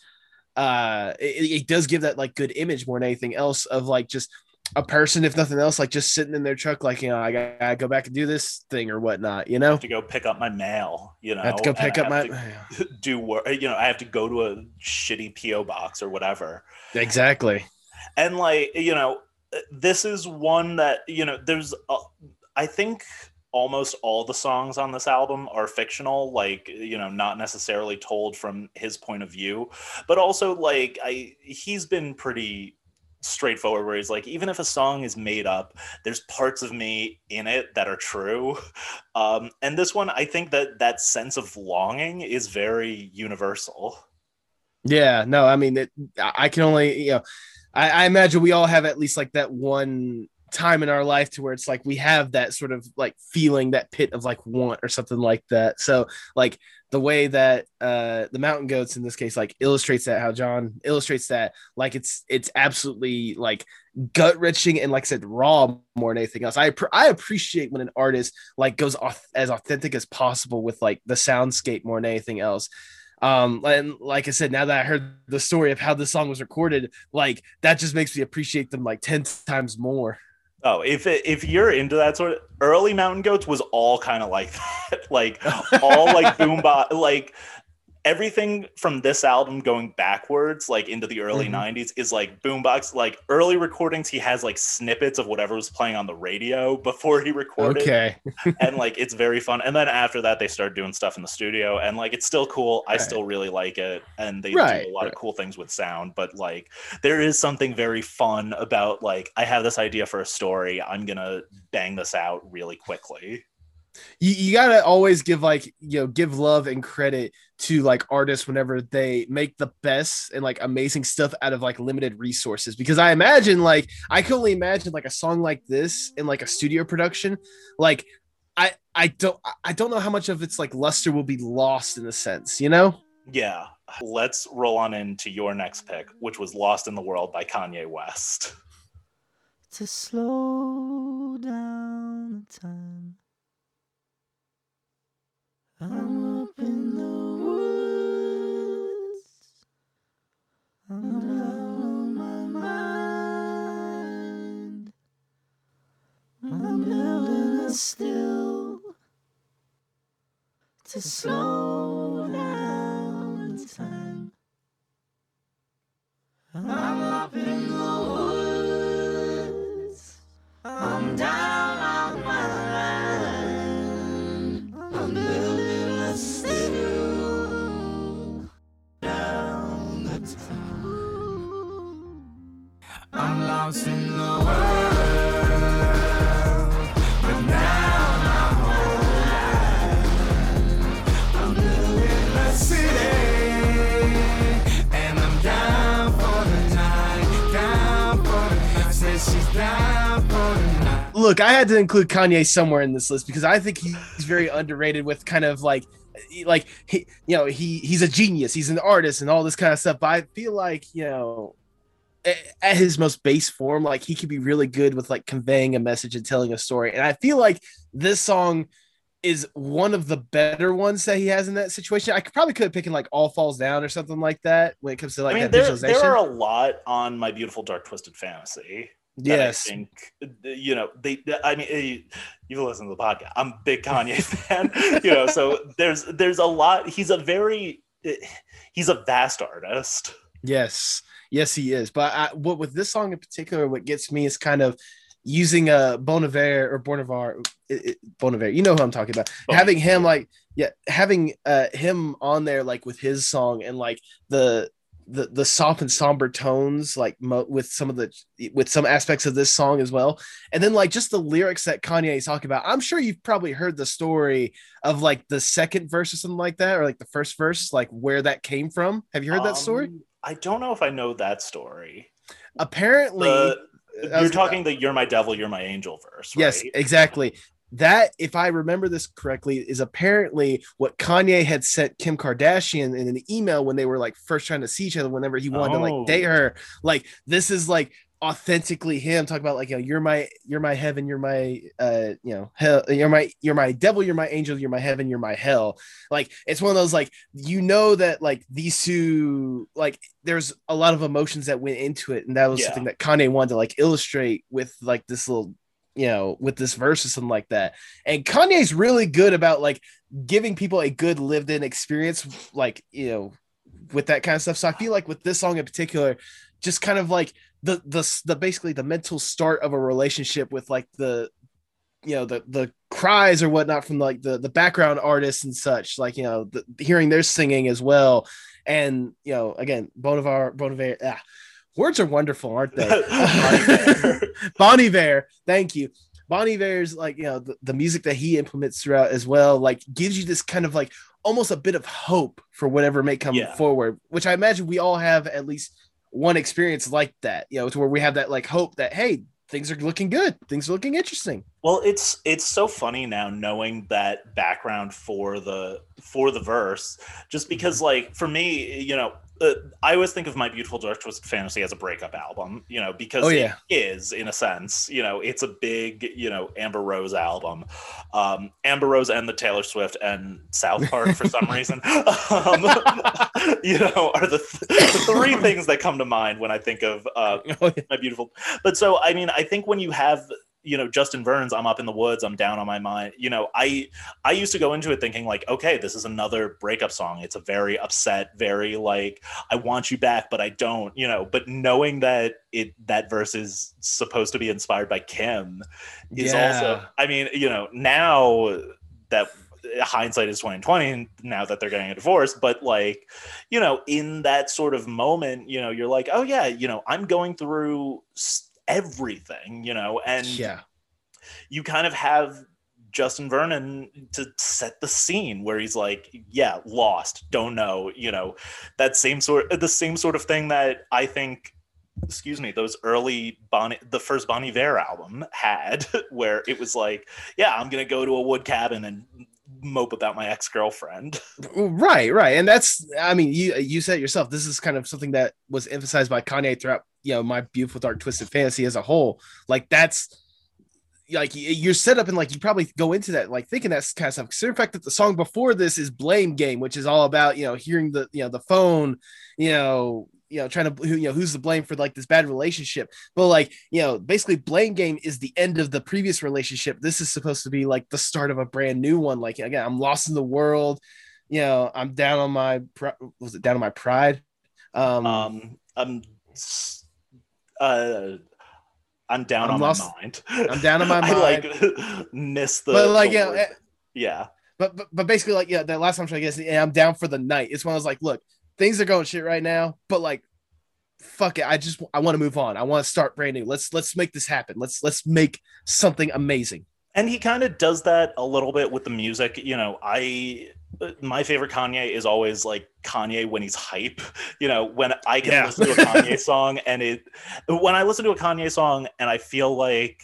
[SPEAKER 2] uh it, it does give that like good image more than anything else of like just a person if nothing else like just sitting in their truck like you know i gotta, gotta go back and do this thing or whatnot you know
[SPEAKER 1] to go pick up my mail, you know.
[SPEAKER 2] i have to go pick up my
[SPEAKER 1] do work, you know, I have to go to a shitty PO box or whatever.
[SPEAKER 2] exactly
[SPEAKER 1] and like you know this is one that you know there's a, i think almost all the songs on this album are fictional like you know not necessarily told from his point of view but also like i he's been pretty straightforward where he's like even if a song is made up there's parts of me in it that are true. Um and this one i think that that sense of longing is very universal.
[SPEAKER 2] Yeah, no, I mean, it, I can only, you know, I, I imagine we all have at least like that one time in our life to where it's like we have that sort of like feeling, that pit of like want or something like that. So, like the way that uh the mountain goats in this case like illustrates that, how John illustrates that, like it's it's absolutely like gut wrenching and like I said, raw more than anything else. I I appreciate when an artist like goes auth- as authentic as possible with like the soundscape more than anything else um and like i said now that i heard the story of how this song was recorded like that just makes me appreciate them like 10 times more
[SPEAKER 1] Oh, if if you're into that sort of early Mountain Goats was all kind of like that, like all like boomba, like everything from this album going backwards, like into the early
[SPEAKER 2] Mhm.
[SPEAKER 1] '90s, is like boombox. Like early recordings, he has like snippets of whatever was playing on the radio before he recorded,
[SPEAKER 2] okay
[SPEAKER 1] and like it's very fun. And then after that, they start doing stuff in the studio, and like it's still cool. I still really like it, and they
[SPEAKER 2] Right,
[SPEAKER 1] do a lot
[SPEAKER 2] right.
[SPEAKER 1] of cool things with sound. But like, there is something very fun about like I have this idea for a story. I'm gonna bang this out really quickly.
[SPEAKER 2] you, you gotta always give like you know give love and credit to like artists whenever they make the best and like amazing stuff out of like limited resources because i imagine like i can only imagine like a song like this in like a studio production like i i don't i don't know how much of its like luster will be lost in a sense you know
[SPEAKER 1] Yeah. Let's roll on into your next pick, which was Lost in the World by Kanye West.
[SPEAKER 6] to slow down the time. I'm up in the woods. I'm down on my mind. I'm building a still to slow down time. I'm up in the woods.
[SPEAKER 2] Look, I had to include Kanye somewhere in this list because I think he's very underrated with kind of like like he you know he he's a genius. He's an artist and all this kind of stuff. But i feel like you know at his most base form like he could be really good with like conveying a message and telling a story. And i feel like this song is one of the better ones that he has in that situation. I could probably could have picked like all falls down or something like that when it comes to like
[SPEAKER 1] I mean,
[SPEAKER 2] that
[SPEAKER 1] there,
[SPEAKER 2] visualization
[SPEAKER 1] there are a lot on my beautiful dark twisted fantasy.
[SPEAKER 2] Yes
[SPEAKER 1] I think you know they. I mean, eh, you listen to the podcast. I'm a big Kanye fan. You know, so there's there's a lot. He's a very eh, he's a vast artist.
[SPEAKER 2] Yes, yes, he is. But I, what with this song in particular, what gets me is kind of using a Bon Iver or Bonivar, it, it, Bon Iver. You know who I'm talking about.
[SPEAKER 1] Bon
[SPEAKER 2] having him like, yeah, having uh him on there like with his song and like the the the soft and somber tones like mo- with some of the with some aspects of this song as well. And then like just the lyrics that kanye is talking about. I'm sure you've probably heard the story of like the second verse or something like that or like the first verse like where that came from. Have you heard that story?
[SPEAKER 1] Um, I don't know if I know that story.
[SPEAKER 2] apparently
[SPEAKER 1] The- you're
[SPEAKER 2] was-
[SPEAKER 1] talking the "You're my devil, you're my angel" verse.
[SPEAKER 2] yes exactly that if i remember this correctly is apparently what kanye had sent kim kardashian in an email when they were like first trying to see each other whenever he wanted to
[SPEAKER 1] Oh.
[SPEAKER 2] like date her like this is like authentically him talking about like you know you're my you're my heaven you're my uh you know hell you're my you're my devil you're my angel you're my heaven you're my hell like it's one of those like you know that like these two like there's a lot of emotions that went into it and that was
[SPEAKER 1] Yeah.
[SPEAKER 2] something that kanye wanted to like illustrate with like this little you know with this verse or something like that. And kanye's really good about like giving people a good lived in experience like you know with that kind of stuff. So i feel like with this song in particular just kind of like the the the basically the mental start of a relationship with like the you know the the cries or whatnot from like the the background artists and such like you know the, hearing their singing as well. And you know again Bonivar Bonivar ah, words are wonderful aren't they. Bonnie Bear. Thank you. Bonnie Bear's like you know the, the music that he implements throughout as well like gives you this kind of like almost a bit of hope for whatever may come
[SPEAKER 1] Yeah.
[SPEAKER 2] forward which I imagine we all have at least one experience like that you know to where we have that like hope that hey things are looking good. Things are looking interesting.
[SPEAKER 1] Well, it's it's so funny now knowing that background for the for the verse, just because mm-hmm. like for me, you know, uh, I always think of my beautiful dark twisted fantasy as a breakup album, you know, because
[SPEAKER 2] Oh, yeah.
[SPEAKER 1] it is in a sense, you know, it's a big, you know, Amber Rose album, um, Amber Rose and the Taylor Swift and South Park for some reason, um, you know, are the, th- the three things that come to mind when I think of uh,
[SPEAKER 2] oh, yeah.
[SPEAKER 1] my beautiful but so i mean i think when you have you know justin vernon's i'm up in the woods i'm down on my mind. You know i i used to go into it thinking like okay this is another breakup song. It's a very upset very like i want you back but i don't you know. But knowing that it that verse is supposed to be inspired by kim is also i mean you know now that hindsight is 2020 now that they're getting a divorce but like you know in that sort of moment you know you're like oh yeah you know i'm going through s- everything you know and
[SPEAKER 2] yeah.
[SPEAKER 1] you kind of have Justin Vernon to set the scene where he's like, yeah, lost, don't know, you know, that same sort the same sort of thing that I think excuse me, those early Bonnie the first Bonnie Iver album had where it was like, yeah, I'm to go to a wood cabin and mope about my ex-girlfriend.
[SPEAKER 2] Right, right, and that's I mean you you said yourself. This is kind of something that was emphasized by Kanye throughout you know my beautiful dark twisted fantasy as a whole. Like that's like you're set up and like you probably go into that like thinking that's kind of stuff. Consider the fact that the song before this is Blame Game, which is all about you know hearing the you know the phone, you know you know trying to who you know who's the blame for like this bad relationship but like you know basically blame game is the end of the previous relationship this is supposed to be like the start of a brand new one like again i'm lost in the world you know i'm down on my was it down on my pride um,
[SPEAKER 1] Um I'm uh I'm down
[SPEAKER 2] I'm
[SPEAKER 1] on
[SPEAKER 2] lost-
[SPEAKER 1] my mind.
[SPEAKER 2] I'm down on my
[SPEAKER 1] I
[SPEAKER 2] mind.
[SPEAKER 1] like miss the
[SPEAKER 2] but like
[SPEAKER 1] the
[SPEAKER 2] yeah
[SPEAKER 1] word.
[SPEAKER 2] eh,
[SPEAKER 1] yeah.
[SPEAKER 2] but, but but basically like yeah that last time i guess i'm down for the night it's when i was like look things are going shit right now but like fuck it. I just i want to move on. I want to start brand new. Let's let's make this happen. Let's let's make something amazing.
[SPEAKER 1] And he kind of does that a little bit with the music. You know i my favorite kanye is always like kanye when he's hype. You know when i can
[SPEAKER 2] Yeah.
[SPEAKER 1] listen to a kanye song and it when i listen to a kanye song and i feel like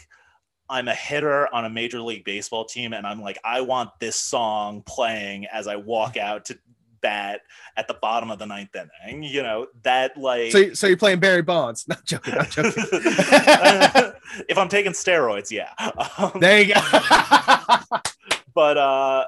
[SPEAKER 1] I'm a hitter on a major league baseball team, and I'm like, I want this song playing as I walk out to bat at the bottom of the ninth inning. You know that like.
[SPEAKER 2] So, so you're playing Barry Bonds? Not joking. Not joking.
[SPEAKER 1] if I'm taking steroids, yeah. Um,
[SPEAKER 2] there you go.
[SPEAKER 1] but uh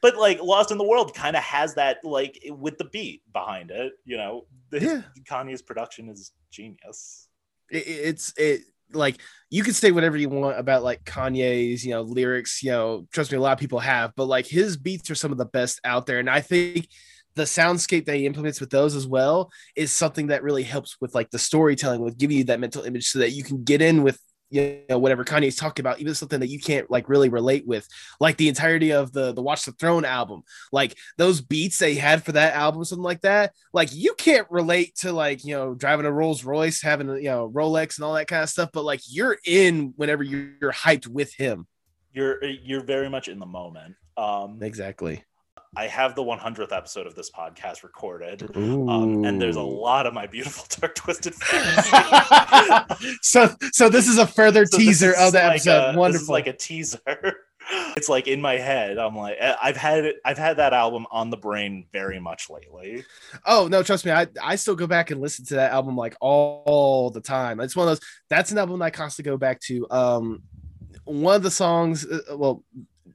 [SPEAKER 1] but like lost in the world kind of has that like with the beat behind it you know
[SPEAKER 2] Yeah.
[SPEAKER 1] kanye's production is genius
[SPEAKER 2] it, it's it like you can say whatever you want about like Kanye's you know lyrics you know trust me a lot of people have but like his beats are some of the best out there and I think the soundscape that he implements with those as well is something that really helps with like the storytelling with giving you that mental image so that you can get in with you know whatever Kanye's talking about even something that you can't like really relate with like the entirety of the the Watch the Throne album. Like those beats they had for that album something like that like you can't relate to like you know driving a Rolls Royce having a you know Rolex and all that kind of stuff but like you're in whenever you're, you're hyped with him.
[SPEAKER 1] You're you're very much in the moment. Um
[SPEAKER 2] exactly
[SPEAKER 1] i have the 100th episode of this podcast recorded um, and there's a lot of my beautiful dark twisted fantasy
[SPEAKER 2] so so this is a further
[SPEAKER 1] So
[SPEAKER 2] teaser of the
[SPEAKER 1] like
[SPEAKER 2] episode
[SPEAKER 1] a- This is
[SPEAKER 2] wonderful
[SPEAKER 1] like a teaser. It's like in my head. I'm like, I've had it. I've had that album on the brain very much lately.
[SPEAKER 2] Oh no, trust me, I, I still go back and listen to that album like all, all the time. It's one of those. That's an album I constantly go back to. Um, one of the songs. uh, Well,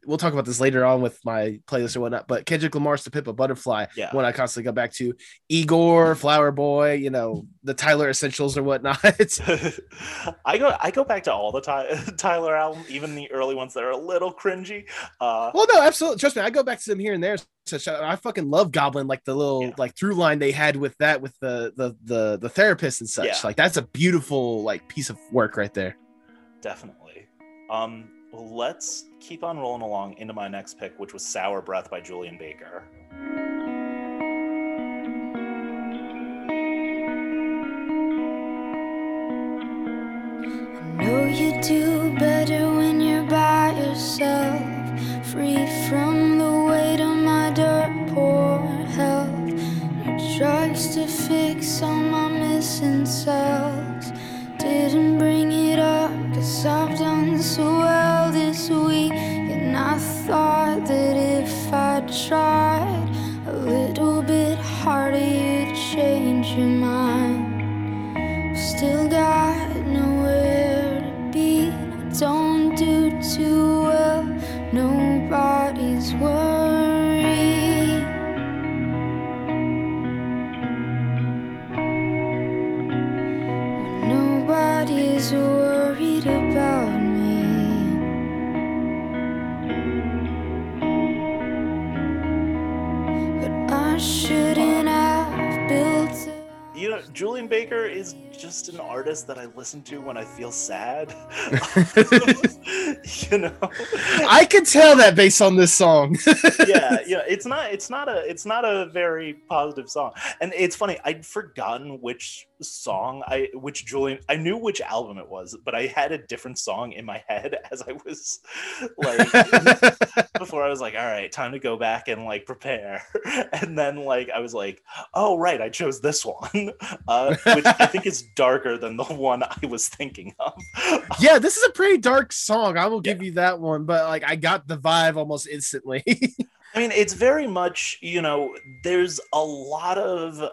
[SPEAKER 2] we'll talk about this later on with my playlist or whatnot. But Kendrick Lamar's "To Pimp a Butterfly,"
[SPEAKER 1] Yeah.
[SPEAKER 2] one I constantly go back to. Igor, Flower Boy, you know the Tyler Essentials or whatnot.
[SPEAKER 1] I go. I go back to all the Ty- Tyler album, even the early ones that are a little cringy. Uh,
[SPEAKER 2] well, no, absolutely. Trust me, I go back to them here and there. So I fucking love Goblin, like the little
[SPEAKER 1] Yeah.
[SPEAKER 2] like through line they had with that with the the the the therapist and such.
[SPEAKER 1] Yeah.
[SPEAKER 2] Like that's a beautiful like piece of work right there.
[SPEAKER 1] definitely. Um, let's keep on rolling along into my next pick, which was "Sour Breath" by Julien Baker.
[SPEAKER 6] I know you do better when you're by yourself, free from the weight of my dirt poor health. No drugs to fix all my missing cells. Didn't bring it up, cause I've done so well I
[SPEAKER 1] Julien Baker is just an artist that I listen to when I feel sad. you know,
[SPEAKER 2] I can tell that based on this song.
[SPEAKER 1] yeah, yeah. It's not. It's not a. It's not a very positive song. And it's funny. I'd forgotten which song I, which Julien. I knew which album it was, but I had a different song in my head as I was like before. I was like, all right, time to go back and like prepare. And then like I was like, oh right, I chose this one, uh, which I think is darker than the one I was thinking of.
[SPEAKER 2] yeah, this is a pretty dark song. I will give you that one, but like I got the vibe almost instantly.
[SPEAKER 1] I mean, it's very much, you know, there's a lot of,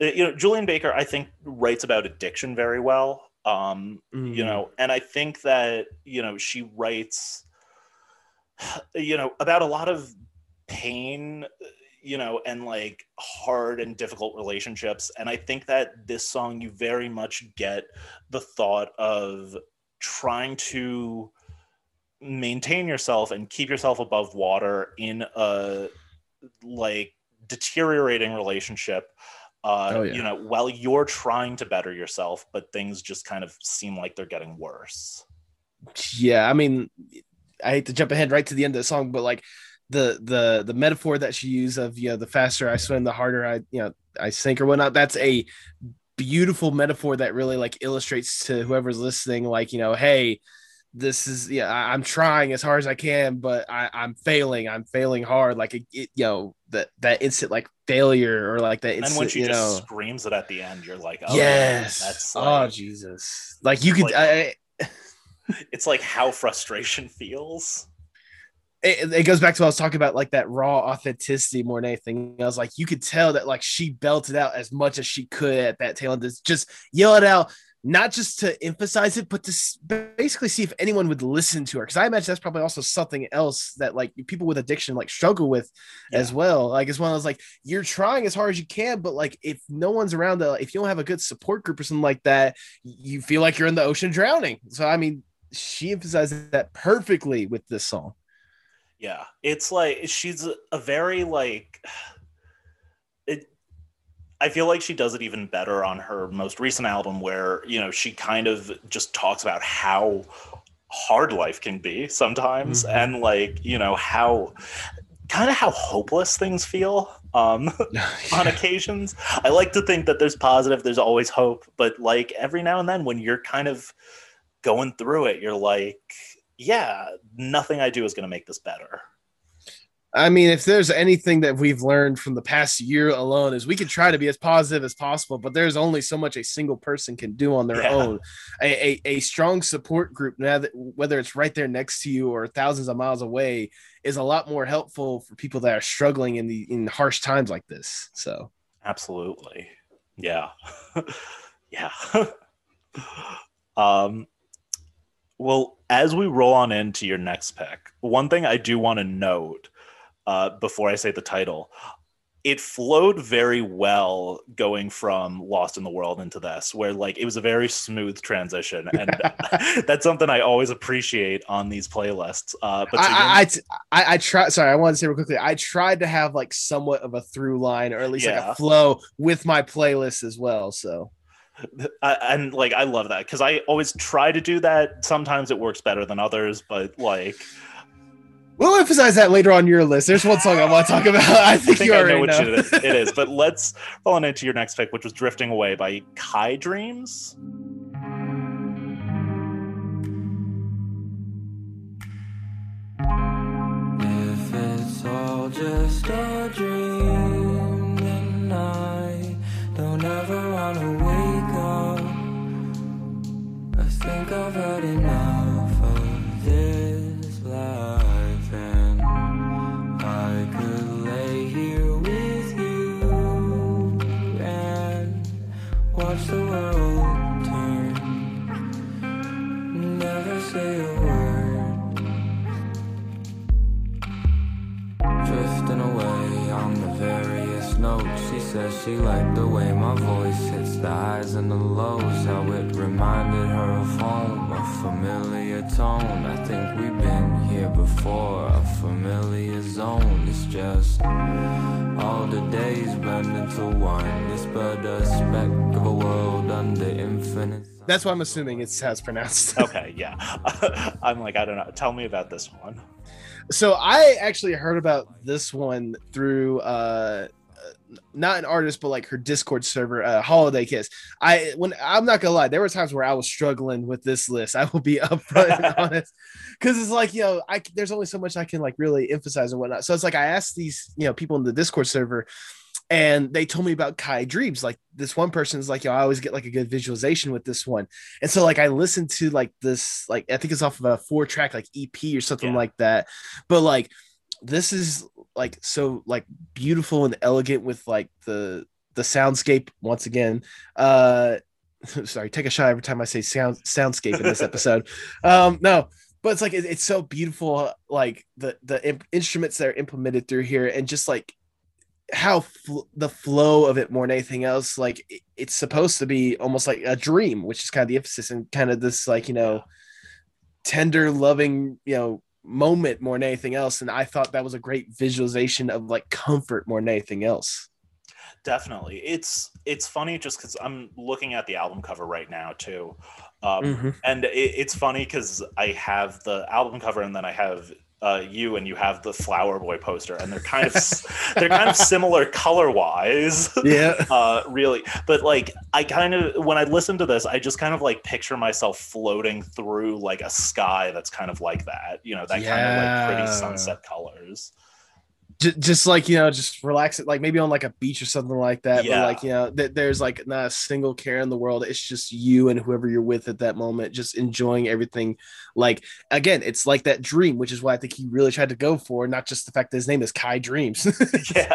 [SPEAKER 1] you know, Julien Baker, I think, writes about addiction very well. Um, you know, and I think that, you know, she writes, you know, about a lot of pain, you know, and like hard and difficult relationships. And I think that this song, you very much get the thought of trying to maintain yourself and keep yourself above water in a like deteriorating relationship uh
[SPEAKER 2] Oh, yeah.
[SPEAKER 1] you know while you're trying to better yourself but things just kind of seem like they're getting worse
[SPEAKER 2] yeah, I mean, I hate to jump ahead right to the end of the song, but like the the the metaphor that she used of you know the faster I swim, the harder I you know I sink or whatnot. That's a beautiful metaphor that really like illustrates to whoever's listening, like you know, hey, this is yeah, I, I'm trying as hard as I can, but I, I'm failing. I'm failing hard. Like it, it, you know that that instant like failure or like that
[SPEAKER 1] and
[SPEAKER 2] instant
[SPEAKER 1] when she
[SPEAKER 2] you
[SPEAKER 1] just
[SPEAKER 2] know.
[SPEAKER 1] screams it at the end you're like oh
[SPEAKER 2] yes.
[SPEAKER 1] that's
[SPEAKER 2] oh Jesus. Like you could
[SPEAKER 1] like-
[SPEAKER 2] I,
[SPEAKER 1] it's like how frustration feels.
[SPEAKER 2] it, it goes back to what I was talking about, like that raw authenticity more than anything. I was like, you could tell that like she belted out as much as she could at that tail end. Just- Just yell it out, not just to emphasize it, but to basically see if anyone would listen to her. Because I imagine that's probably also something else that like people with addiction like struggle with as well. Like as well as like you're trying as hard as you can, but like if no one's around, that if you don't have a good support group or something like that, you feel like you're in the ocean drowning. So I mean, she emphasizes that perfectly with this song.
[SPEAKER 1] Yeah, it's like she's a- very like. I feel like she does it even better on her most recent album, where you know she kind of just talks about how hard life can be sometimes,
[SPEAKER 2] Mhm.
[SPEAKER 1] and like you know how kind of how hopeless things feel um on occasions. I like to think that there's positive, there's always hope, but like every now and then when you're kind of going through it, you're like, yeah, nothing I do is going to make this better.
[SPEAKER 2] I mean, if there's anything that we've learned from the past year alone, is we can try to be as positive as possible, but there's only so much a single person can do on their
[SPEAKER 1] Yeah.
[SPEAKER 2] own. A, a, a strong support group, now that whether it's right there next to you or thousands of miles away, is a lot more helpful for people that are struggling in the in harsh times like this. So
[SPEAKER 1] Absolutely. Yeah. yeah. um well, as we roll on into your next pick, one thing I do want to note uh, before I say the title, it flowed very well going from Lost in the World into this, where like it was a very smooth transition, and that's something I always appreciate on these playlists. Uh, but so
[SPEAKER 2] I, I, I I try. Sorry, I want to say real quickly. I tried to have like somewhat of a through line, or at least like a flow with my playlist as well. So
[SPEAKER 1] I, and like I love that because I always try to do that. Sometimes it works better than others, but like
[SPEAKER 2] we'll emphasize that later on your list. There's one song I want to talk about. I
[SPEAKER 1] I
[SPEAKER 2] think,
[SPEAKER 1] think
[SPEAKER 2] you
[SPEAKER 1] I
[SPEAKER 2] already
[SPEAKER 1] know
[SPEAKER 2] know.
[SPEAKER 1] which it is. It is. But let's fall on into your next pick, which was "Drifting Away" by Khai Dreams.
[SPEAKER 7] If it's all just a dream, then I don't ever wanna wake up. I think I've had enough says she liked the way my voice hits the highs and the lows. How it reminded her of home, a familiar tone. I think we've been here before, a familiar zone. It's just all the days blend into one. It's but a speck of a world under infinite.
[SPEAKER 2] That's what I'm assuming it's how it's pronounced.
[SPEAKER 1] Okay, yeah. I'm like I don't know. Tell me about this one.
[SPEAKER 2] so I actually heard about this one through uh not an artist but like her discord server uh holiday kiss i when i'm not gonna lie there were times where i was struggling with this list i will be upfront and honest because it's like you know i there's only so much i can like really emphasize and whatnot so it's like i asked these you know people in the discord server and they told me about Khai Dreams. Like this one person's like, yo, I always get like a good visualization with this one. And so like I listened to like this, like I think it's off of a four track like EP or something
[SPEAKER 1] Yeah.
[SPEAKER 2] like that. But like this is like so like beautiful and elegant with like the the soundscape once again. Uh sorry, take a shot every time I say sound soundscape in this episode. um no, but it's like it- it's so beautiful like the the imp- instruments that are implemented through here and just like how fl- the flow of it more than anything else like it- it's supposed to be almost like a dream which is kind of the emphasis and kind of this like you know tender loving you know moment more than anything else and i thought that was a great visualization of like comfort more than anything else
[SPEAKER 1] Definitely. It's it's funny just because I'm looking at the album cover right now too. Um, and it, it's funny because I have the album cover and then I have uh, you and you have the Flower Boy poster, and they're kind of they're kind of similar color wise.
[SPEAKER 2] yeah.
[SPEAKER 1] Uh really. But like i kind of when i listen to this i just kind of like picture myself floating through like a sky that's kind of like that you know that kind of like pretty sunset colors
[SPEAKER 2] just like you know, just relax it, like maybe on like a beach or something like that.
[SPEAKER 1] Yeah.
[SPEAKER 2] But like you know, that there's like not a single care in the world. It's just you and whoever you're with at that moment, just enjoying everything. Like again, it's like that dream, which is what I think he really tried to go for, not just the fact that his name is Khai Dreams.
[SPEAKER 1] yeah,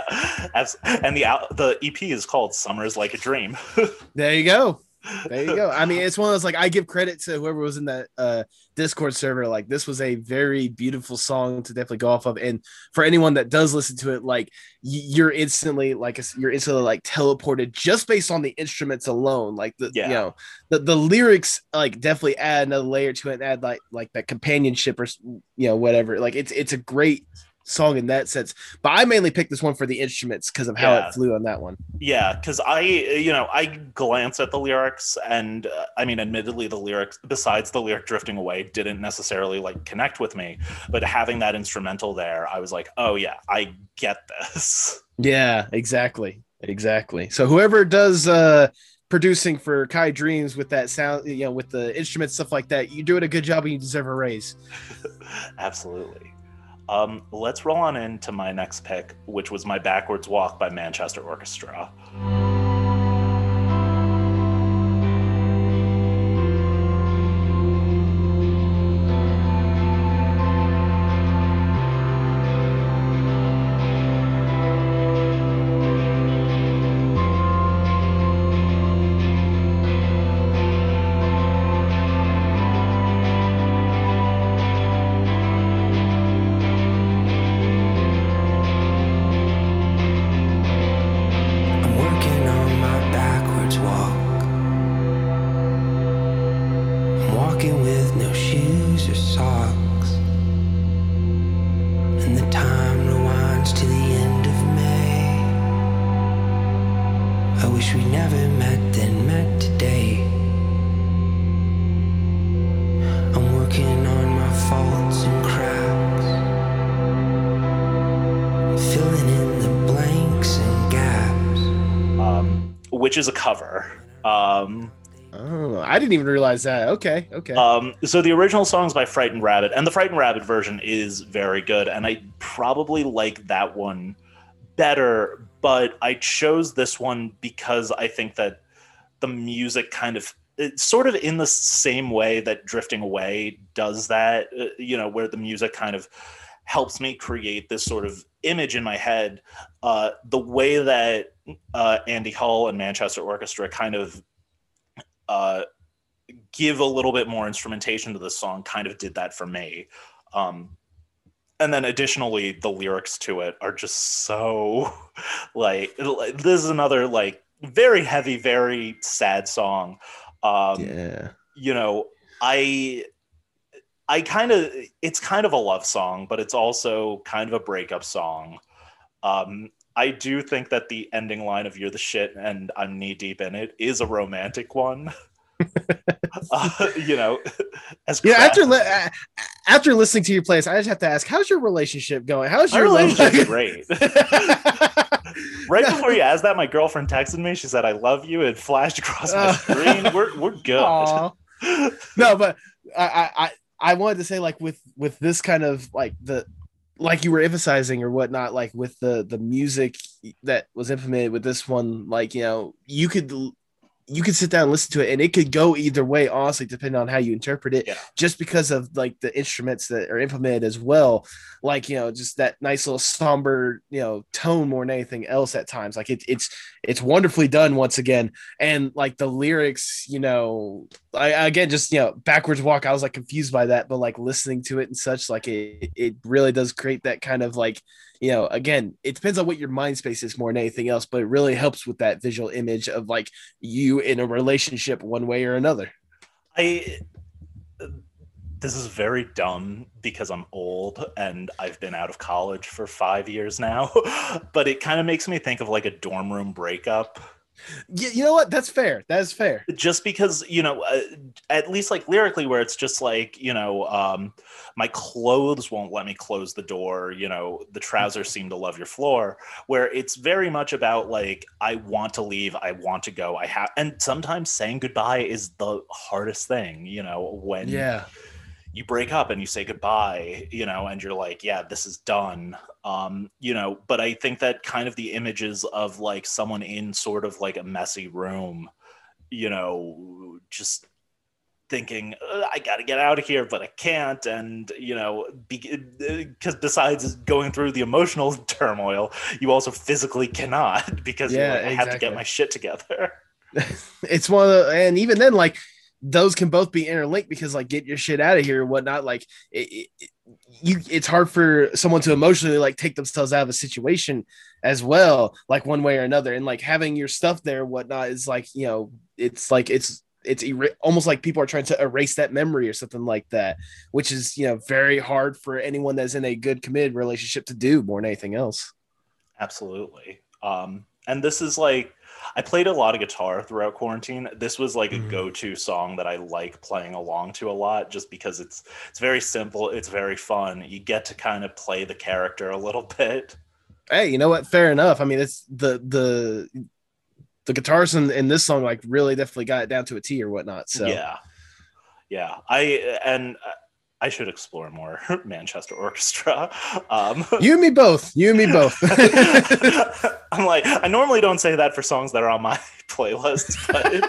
[SPEAKER 1] abs- and the out- the EP is called "Summers Like a Dream."
[SPEAKER 2] there you go. There you go. I mean, it's one of those like I give credit to whoever was in that uh Discord server. Like this was a very beautiful song to definitely go off of. And for anyone that does listen to it, like you're instantly like you're instantly like teleported just based on the instruments alone. Like the
[SPEAKER 1] Yeah.
[SPEAKER 2] you know the, the lyrics like definitely add another layer to it and add like like that companionship or you know whatever. Like it's it's a great song in that sense. But I mainly picked this one for the instruments because of how
[SPEAKER 1] Yeah.
[SPEAKER 2] it flew on that one.
[SPEAKER 1] Yeah, because I, you know, I glance at the lyrics, and uh, I mean, admittedly, the lyrics, besides the lyric drifting away, didn't necessarily like connect with me. But having that instrumental there, I was like, oh yeah, I get this.
[SPEAKER 2] Yeah, exactly. Exactly. So whoever does uh producing for Khai Dreams with that sound, you know, with the instruments, stuff like that, you're doing a good job and you deserve a raise.
[SPEAKER 1] Absolutely. Um, let's roll on into my next pick, which was my backwards walk by Manchester Orchestra. Cover. Um,
[SPEAKER 2] Oh, I didn't even realize that. Okay, okay.
[SPEAKER 1] um, so the original song's by Frightened Rabbit, and the Frightened Rabbit version is very good, and I probably like that one better. But I chose this one because I think that the music kind of it's sort of in the same way that drifting away does that uh, you know where the music kind of helps me create this sort of image in my head uh, the way that uh, andy hull and manchester orchestra kind of uh, give a little bit more instrumentation to the song kind of did that for me. Um, and then additionally the lyrics to it are just so like this is another like very heavy very sad song. Um
[SPEAKER 2] yeah.
[SPEAKER 1] you know i i kind of it's kind of a love song but it's also kind of a breakup song. Um i do think that the ending line of you're the shit and i'm knee deep in it is a romantic one. Uh, you know as
[SPEAKER 2] Yeah,
[SPEAKER 1] crap-
[SPEAKER 2] after li- uh, after listening to your plays, I just have to ask, how's your relationship going? How's your relationship?
[SPEAKER 1] great. Right before you asked that my girlfriend texted me. She said i love you it flashed across my
[SPEAKER 2] Oh.
[SPEAKER 1] screen. We're, we're good.
[SPEAKER 2] No, but I, I I I wanted to say like with with this kind of like the like you were emphasizing or whatnot, like with the the music that was implemented with this one, like you know, you could you could sit down and listen to it and it could go either way honestly depending on how you interpret it
[SPEAKER 1] Yeah.
[SPEAKER 2] just because of like the instruments that are implemented as well. Like you know just that nice little somber you know tone more than anything else at times. Like it, it's it's wonderfully done once again. And like the lyrics you know I again just you know backwards walk I was like confused by that but like listening to it and such like it it really does create that kind of like you know again it depends on what your mind space is more than anything else but it really helps with that visual image of like you in a relationship one way or another
[SPEAKER 1] I this is very dumb because I'm old and I've been out of college for five years now, but it kind of makes me think of like a dorm room breakup.
[SPEAKER 2] You, you know what? That's fair. That is fair.
[SPEAKER 1] Just because, you know, uh, at least like lyrically, where it's just like, you know, um, my clothes won't let me close the door, you know, the trousers seem to love your floor, where it's very much about like, I want to leave, I want to go, I have, and sometimes saying goodbye is the hardest thing, you know, when
[SPEAKER 2] yeah
[SPEAKER 1] you break up and you say goodbye you know and you're like yeah this is done. Um you know but i think that kind of the images of like someone in sort of like a messy room you know just thinking "Uh, i gotta get out of here but i can't and you know because besides going through the emotional turmoil you also physically cannot because
[SPEAKER 2] Yeah,
[SPEAKER 1] like, i have to get my shit together.
[SPEAKER 2] It's one of the, and even then like those can both be interlinked because like get your shit out of here and whatnot. Like it, it, you it's hard for someone to emotionally like take themselves out of a situation as well like one way or another. And like having your stuff there whatnot is like you know it's like it's it's er- almost like people are trying to erase that memory or something like that which is you know very hard for anyone that's in a good committed relationship to do more than anything else.
[SPEAKER 1] Absolutely. Um, and this is like, I played a lot of guitar throughout quarantine. This was like a
[SPEAKER 2] Mhm.
[SPEAKER 1] go-to song that I like playing along to a lot, just because it's it's very simple, it's very fun. You get to kind of play the character a little bit.
[SPEAKER 2] hey, you know what? Fair enough. I mean, it's the the the guitars in, in this song like really definitely got it down to a T or whatnot. So
[SPEAKER 1] Yeah, yeah. I and I should explore more Manchester Orchestra. Um,
[SPEAKER 2] you and me both. You and me both.
[SPEAKER 1] I'm like, I normally don't say that for songs that are on my playlist, but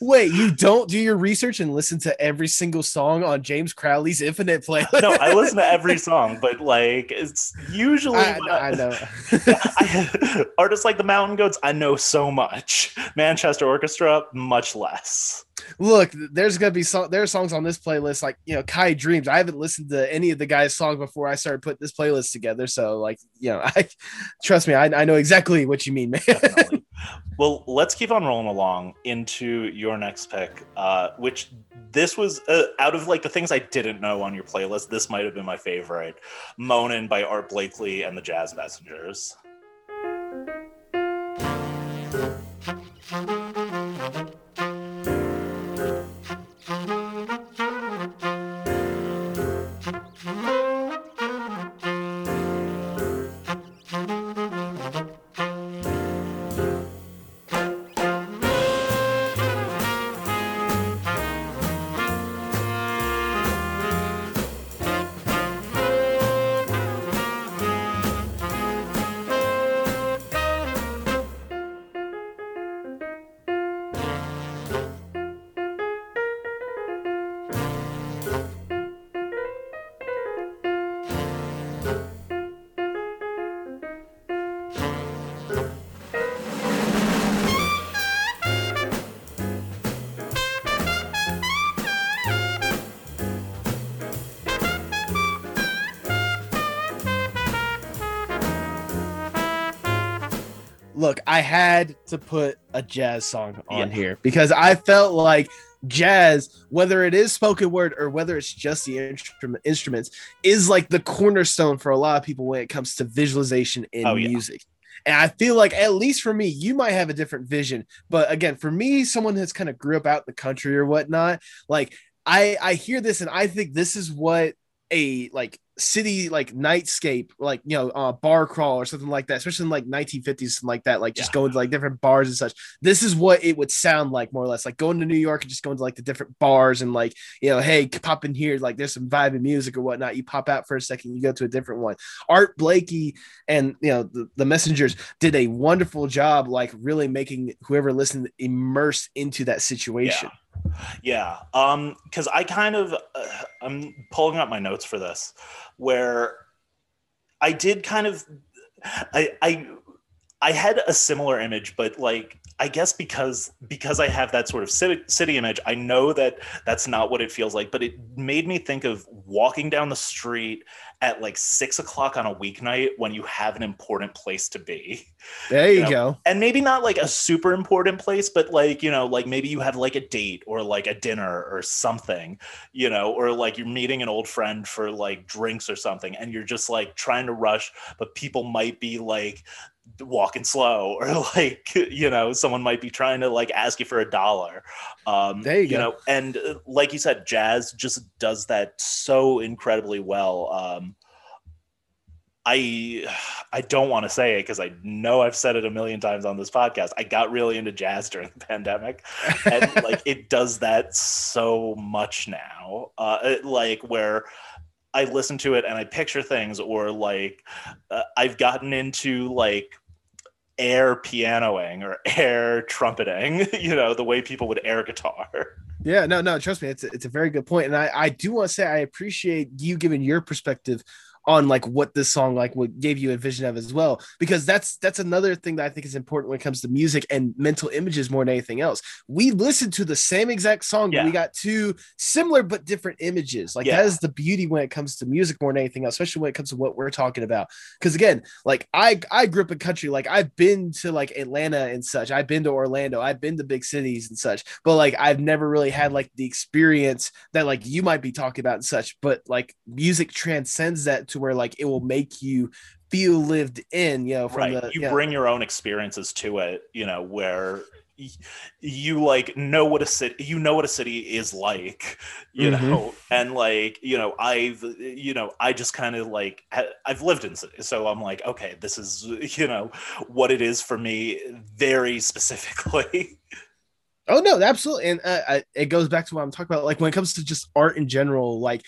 [SPEAKER 2] Wait, you don't do your research and listen to every single song on James Crowley's Infinite playlist?
[SPEAKER 1] no, I listen to every song, but like it's usually
[SPEAKER 2] I,
[SPEAKER 1] what-
[SPEAKER 2] I know.
[SPEAKER 1] I- artists like the Mountain Goats, I know so much. Manchester Orchestra, much less.
[SPEAKER 2] Look, there's gonna be song. There are songs on this playlist like you know Khai Dreams. I haven't listened to any of the guys' songs before I started putting this playlist together. So like you know, I trust me, I, I know exactly what you mean, man.
[SPEAKER 1] Definitely. well, let's keep on rolling along into your next pick, uh, which this was uh, out of like the things I didn't know on your playlist. This might have been my favorite, "Moanin" by Art Blakely and the Jazz Messengers.
[SPEAKER 2] Look, I had to put a jazz song on
[SPEAKER 1] Yeah.
[SPEAKER 2] here because I felt like jazz, whether it is spoken word or whether it's just the instrument instruments, is like the cornerstone for a lot of people when it comes to visualization in
[SPEAKER 1] Oh, yeah.
[SPEAKER 2] music. And I feel like, at least for me, you might have a different vision. But again, for me, someone that's kind of grew up out in the country or whatnot, like I I hear this and I think this is what a like city like nightscape like you know uh bar crawl or something like that especially in like 1950s something like that like just
[SPEAKER 1] Yeah.
[SPEAKER 2] going to like different bars and such. This is what it would sound like more or less like going to new york and just going to like the different bars and like you know hey pop in here like there's some vibing music or whatnot. You pop out for a second you go to a different one. Art blakey and you know the, the messengers did a wonderful job like really making whoever listened immersed into that situation.
[SPEAKER 1] Yeah, um, because I kind of uh, I'm pulling up my notes for this, where I did kind of I I I had a similar image, but like I guess because because I have that sort of city, city image, I know that that's not what it feels like. But it made me think of walking down the street at like six o'clock on a weeknight when you have an important place to be
[SPEAKER 2] there you
[SPEAKER 1] Yeah.
[SPEAKER 2] go
[SPEAKER 1] and maybe not like a super important place but like you know like maybe you have like a date or like a dinner or something you know or like you're meeting an old friend for like drinks or something and you're just like trying to rush but people might be like walking slow or like you know someone might be trying to like ask you for a dollar um
[SPEAKER 2] There you go.
[SPEAKER 1] know and uh, like you said jazz just does that so incredibly well um I I don't want to say it because I know I've said it a million times on this podcast. I got really into jazz during the pandemic, and like it does that so much now. Uh, it, like where I listen to it and I picture things, or like uh, I've gotten into like air pianoing or air trumpeting. You know, the way people would air guitar.
[SPEAKER 2] Yeah, no, no, trust me, it's a, it's a very good point, and I I do want to say I appreciate you giving your perspective on like what this song like what gave you a vision of as well because that's that's another thing that i think is important when it comes to music and mental images more than anything else. We listened to the same exact song
[SPEAKER 1] Yeah.
[SPEAKER 2] but we got two similar but different images. Like
[SPEAKER 1] Yeah.
[SPEAKER 2] that is the beauty when it comes to music more than anything else especially when it comes to what we're talking about. Because again like i i grew up in country. Like i've been to like atlanta and such. I've been to orlando. I've been to big cities and such. But like i've never really had like the experience that like you might be talking about and such. But like music transcends that to where like it will make you feel lived in you know from
[SPEAKER 1] right
[SPEAKER 2] the
[SPEAKER 1] you
[SPEAKER 2] yeah.
[SPEAKER 1] bring your own experiences to it you know where you like know what a city you know what a city is like you
[SPEAKER 2] Mhm.
[SPEAKER 1] know and like you know i've you know i just kind of like i've lived in cities so i'm like okay this is you know what it is for me very specifically
[SPEAKER 2] Oh no, absolutely, and uh, I, it goes back to what I'm talking about. Like when it comes to just art in general, like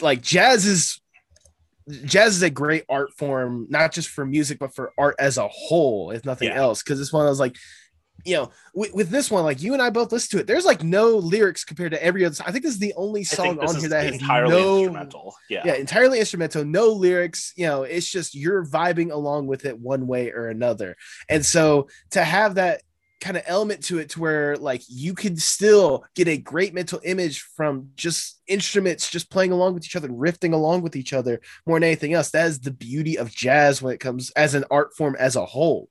[SPEAKER 2] like jazz is jazz is a great art form, not just for music, but for art as a whole, if nothing
[SPEAKER 1] Yeah.
[SPEAKER 2] else. Because it's one of those like, you know, with, with this one, like you and I both listen to it. There's like no lyrics compared to every other. I think this is the only song on here that has
[SPEAKER 1] entirely
[SPEAKER 2] no
[SPEAKER 1] instrumental yeah
[SPEAKER 2] yeah, entirely instrumental, no lyrics. You know, it's just you're vibing along with it one way or another. And so to have that kind of element to it to where like you can still get a great mental image from just instruments just playing along with each other and riffing along with each other more than anything else that is the beauty of jazz when it comes as an art form as a whole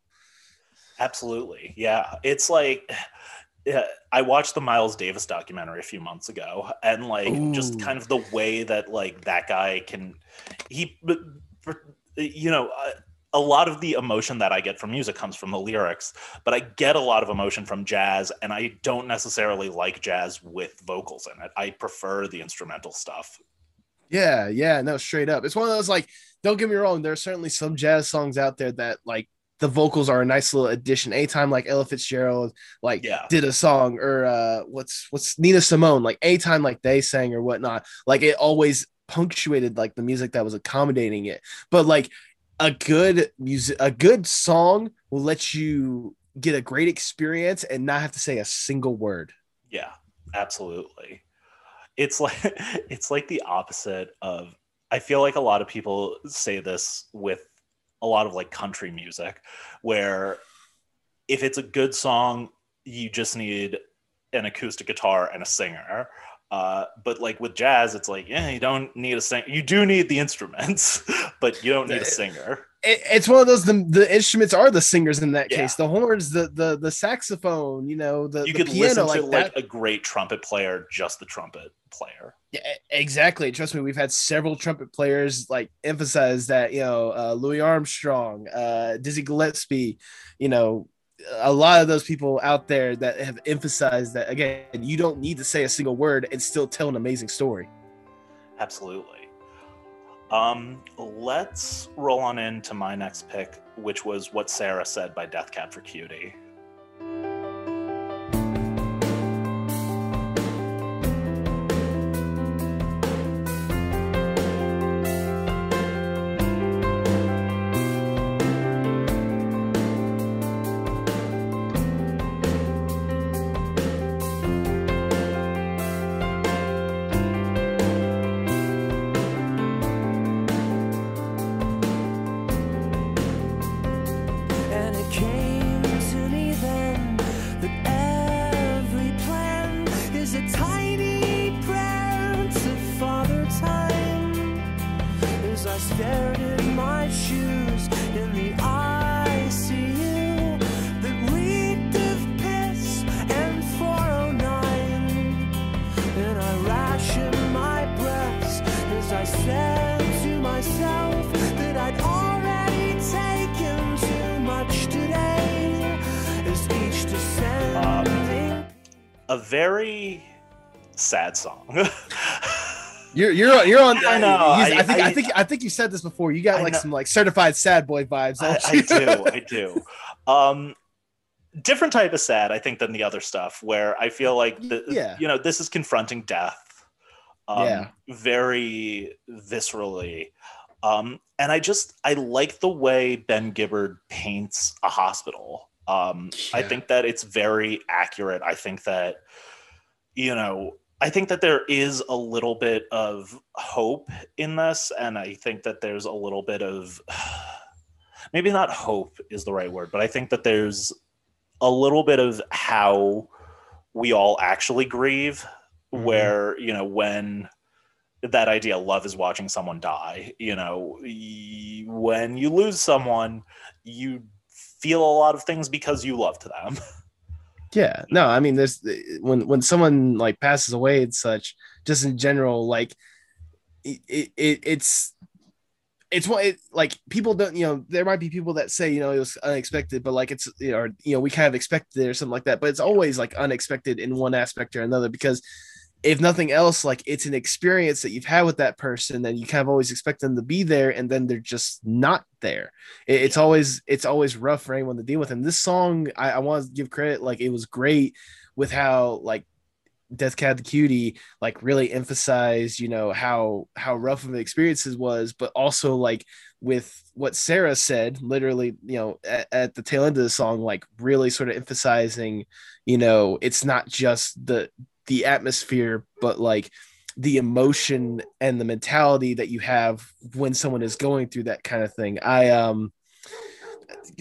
[SPEAKER 1] Absolutely. Yeah. It's like yeah, I watched the Miles Davis documentary a few months ago and like just kind of the way that like that guy can he you know uh, a lot of the emotion that I get from music comes from the lyrics, but I get a lot of emotion from jazz and I don't necessarily like jazz with vocals in it. I prefer the instrumental stuff.
[SPEAKER 2] Yeah, yeah, no, straight up. It's one of those like, don't get me wrong, there are certainly some jazz songs out there that like the vocals are a nice little addition. Anytime like Ella Fitzgerald like
[SPEAKER 1] Yeah.
[SPEAKER 2] did a song or uh what's what's Nina Simone, like anytime like they sang or whatnot, like it always punctuated like the music that was accommodating it. But like a good music a good song will let you get a great experience and not have to say a single word.
[SPEAKER 1] Yeah, absolutely. It's like it's like the opposite of I feel like a lot of people say this with a lot of like country music where if it's a good song, you just need an acoustic guitar and a singer. Uh, but like with jazz, it's like, yeah, you don't need a singer. You do need the instruments, but you don't need a singer.
[SPEAKER 2] it, it's one of those the, the instruments are the singers in that
[SPEAKER 1] Yeah.
[SPEAKER 2] case the horns the the the saxophone you know the,
[SPEAKER 1] You
[SPEAKER 2] the
[SPEAKER 1] could
[SPEAKER 2] piano
[SPEAKER 1] listen
[SPEAKER 2] like
[SPEAKER 1] to
[SPEAKER 2] that
[SPEAKER 1] like a great trumpet player, just the trumpet player.
[SPEAKER 2] Yeah, exactly trust me we've had several trumpet players like emphasize that you know uh, louis armstrong uh dizzy gillespie you know a lot of those people out there that have emphasized that again you don't need to say a single word and still tell an amazing story
[SPEAKER 1] Absolutely. Um, let's roll on into my next pick, which was what Sarah said by Death Cab for Cutie. Very sad song.
[SPEAKER 2] You're you're you're on.
[SPEAKER 1] I know,
[SPEAKER 2] I,
[SPEAKER 1] I-
[SPEAKER 2] think I,
[SPEAKER 1] I-
[SPEAKER 2] think I think you said this before. You got like some like certified sad boy vibes.
[SPEAKER 1] I, I do, I do. Um, different type of sad, I think, than the other stuff. Where I feel like, the,
[SPEAKER 2] Yeah.
[SPEAKER 1] you know, this is confronting death, um,
[SPEAKER 2] Yeah.
[SPEAKER 1] very viscerally. Um, and I just I like the way Ben Gibbard paints a hospital. Um, I think that it's very accurate. I think that you know I think that there is a little bit of hope in this, and I think that there's a little bit of maybe not hope is the right word, but I think that there's a little bit of how we all actually grieve,
[SPEAKER 2] Mhm.
[SPEAKER 1] where you know when that idea love is watching someone die you know y- when you lose someone you feel a lot of things because you loved them
[SPEAKER 2] Yeah, no, I mean, there's eh, when when someone like passes away and such, just in general, like it, it, it it's it's what it like people don't you know there might be people that say you know it was unexpected but like it's you know, or you know we kind of expected it or something like that but it's always like unexpected in one aspect or another because if nothing else like it's an experience that you've had with that person and you kind of always expect them to be there and then they're just not there. It, it's always it's always rough for anyone to deal with and this song i, I want to give credit like it was great with how like death cab for cutie like really emphasized you know how how rough of an experience it was but also like with what sarah said literally you know at, at the tail end of the song like really sort of emphasizing you know it's not just the the atmosphere but like the emotion and the mentality that you have when someone is going through that kind of thing i um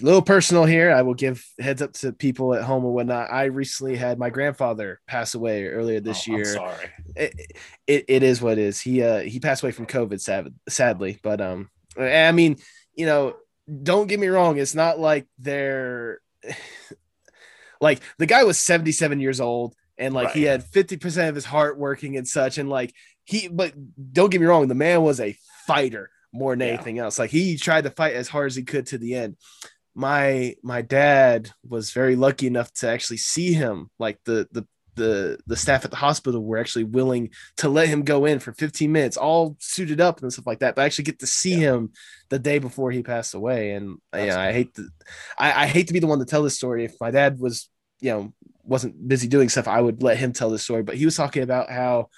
[SPEAKER 2] a little personal here. I will give heads up to people at home or whatnot. I recently had my grandfather pass away earlier this
[SPEAKER 1] Oh, I'm
[SPEAKER 2] year.
[SPEAKER 1] sorry
[SPEAKER 2] It, it, it is what it is. He uh he passed away from COVID, sad, sadly. But um, I mean, you know, don't get me wrong. It's not like they're like the guy was 77 years old and like he had 50% of his heart working and such and like he but don't get me wrong the man was a fighter more than
[SPEAKER 1] Yeah.
[SPEAKER 2] anything else like he tried to fight as hard as he could to the end my my dad was very lucky enough to actually see him like the the the the staff at the hospital were actually willing to let him go in for 15 minutes all suited up and stuff like that but I actually get to see him the day before he passed away and yeah i
[SPEAKER 1] cool.
[SPEAKER 2] hate to I, I hate to be the one to tell this story if my dad was you know wasn't busy doing stuff i would let him tell the story but he was talking about how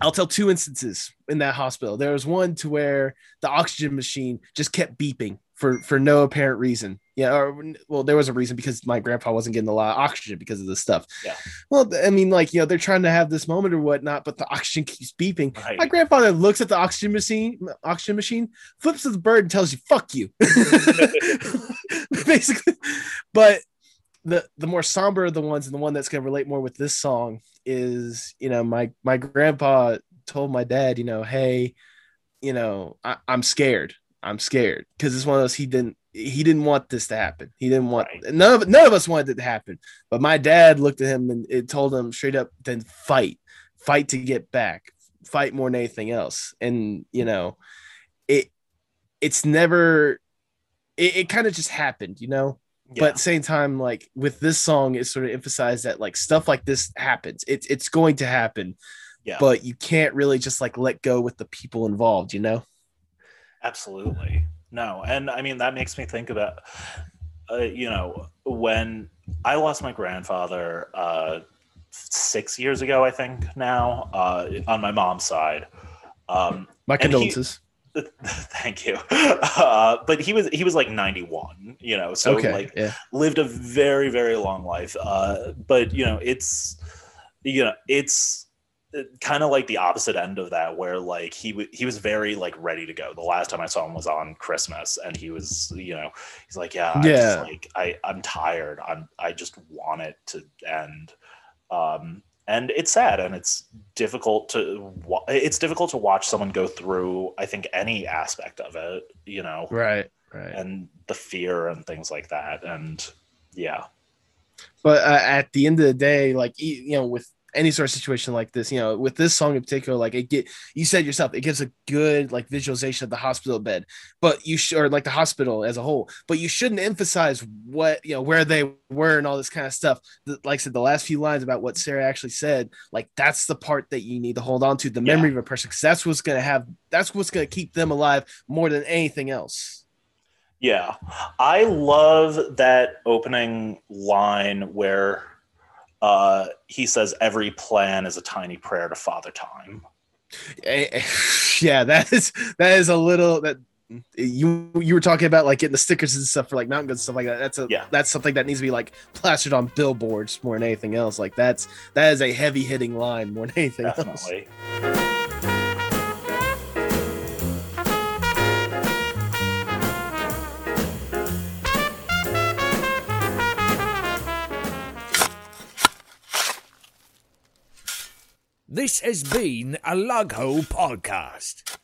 [SPEAKER 2] I'll tell two instances in that hospital. There was one to where the oxygen machine just kept beeping for for no apparent reason. Yeah, or well, there was a reason because my grandpa wasn't getting a lot of oxygen because of this stuff.
[SPEAKER 1] Yeah.
[SPEAKER 2] Well, I mean, like you know, they're trying to have this moment or whatnot, but the oxygen keeps beeping.
[SPEAKER 1] Right.
[SPEAKER 2] My grandfather looks at the oxygen machine, oxygen machine, flips to the bird and tells you "fuck you," basically. But the the more somber of the ones and the one that's going to relate more with this song is you know my my grandpa told my dad you know hey you know I, i'm scared. I'm scared. Because it's one of those he didn't he didn't want this to happen. He didn't want
[SPEAKER 1] Right.
[SPEAKER 2] none of none of us wanted it to happen. But my dad looked at him and it told him straight up then fight. Fight to get back. Fight more than anything else. And you know it it's never it, it kind of just happened you know
[SPEAKER 1] Yeah.
[SPEAKER 2] but same time like with this song it sort of emphasized that like stuff like this happens it's it's going to happen
[SPEAKER 1] yeah
[SPEAKER 2] but you can't really just like let go with the people involved you know
[SPEAKER 1] Absolutely. No. And I mean, that makes me think about, uh, you know, when I lost my grandfather uh, six years ago, I think now, uh, on my mom's side. Um,
[SPEAKER 2] my condolences
[SPEAKER 1] thank you. Uh, but he was he was like 91, you know, so
[SPEAKER 2] okay
[SPEAKER 1] like
[SPEAKER 2] yeah.
[SPEAKER 1] lived a very very long life. Uh but you know it's you know it's kind of like the opposite end of that where like he w- he was very like ready to go. The last time i saw him was on christmas and he was you know he's like yeah I
[SPEAKER 2] Yeah.
[SPEAKER 1] just, like i i'm tired. I'm i just want it to end. Um and it's sad and it's difficult to it's difficult to watch someone go through i think any aspect of it you know?
[SPEAKER 2] Right right.
[SPEAKER 1] And the fear and things like that and yeah.
[SPEAKER 2] But uh, at the end of the day like e- you know with any sort of situation like this. You know, with this song in particular, like it get you said yourself, it gives a good like visualization of the hospital bed, but you should or like the hospital as a whole. But you shouldn't emphasize what you know where they were and all this kind of stuff. Like I said, the last few lines about what Sarah actually said, like that's the part that you need to hold on to, the memory of a person, because that's what's gonna have that's what's gonna keep them alive more than anything else.
[SPEAKER 1] Yeah. I love that opening line where uh, he says, Every plan is a tiny prayer to Father Time.
[SPEAKER 2] Eh, eh, yeah, that is that is a little that you you were talking about like getting the stickers and stuff for like mountain goats and stuff like that. That's a
[SPEAKER 1] Yeah.
[SPEAKER 2] that's something that needs to be like plastered on billboards more than anything else. Like that's that is a heavy hitting line more than anything else.
[SPEAKER 4] This has been a Lughole podcast.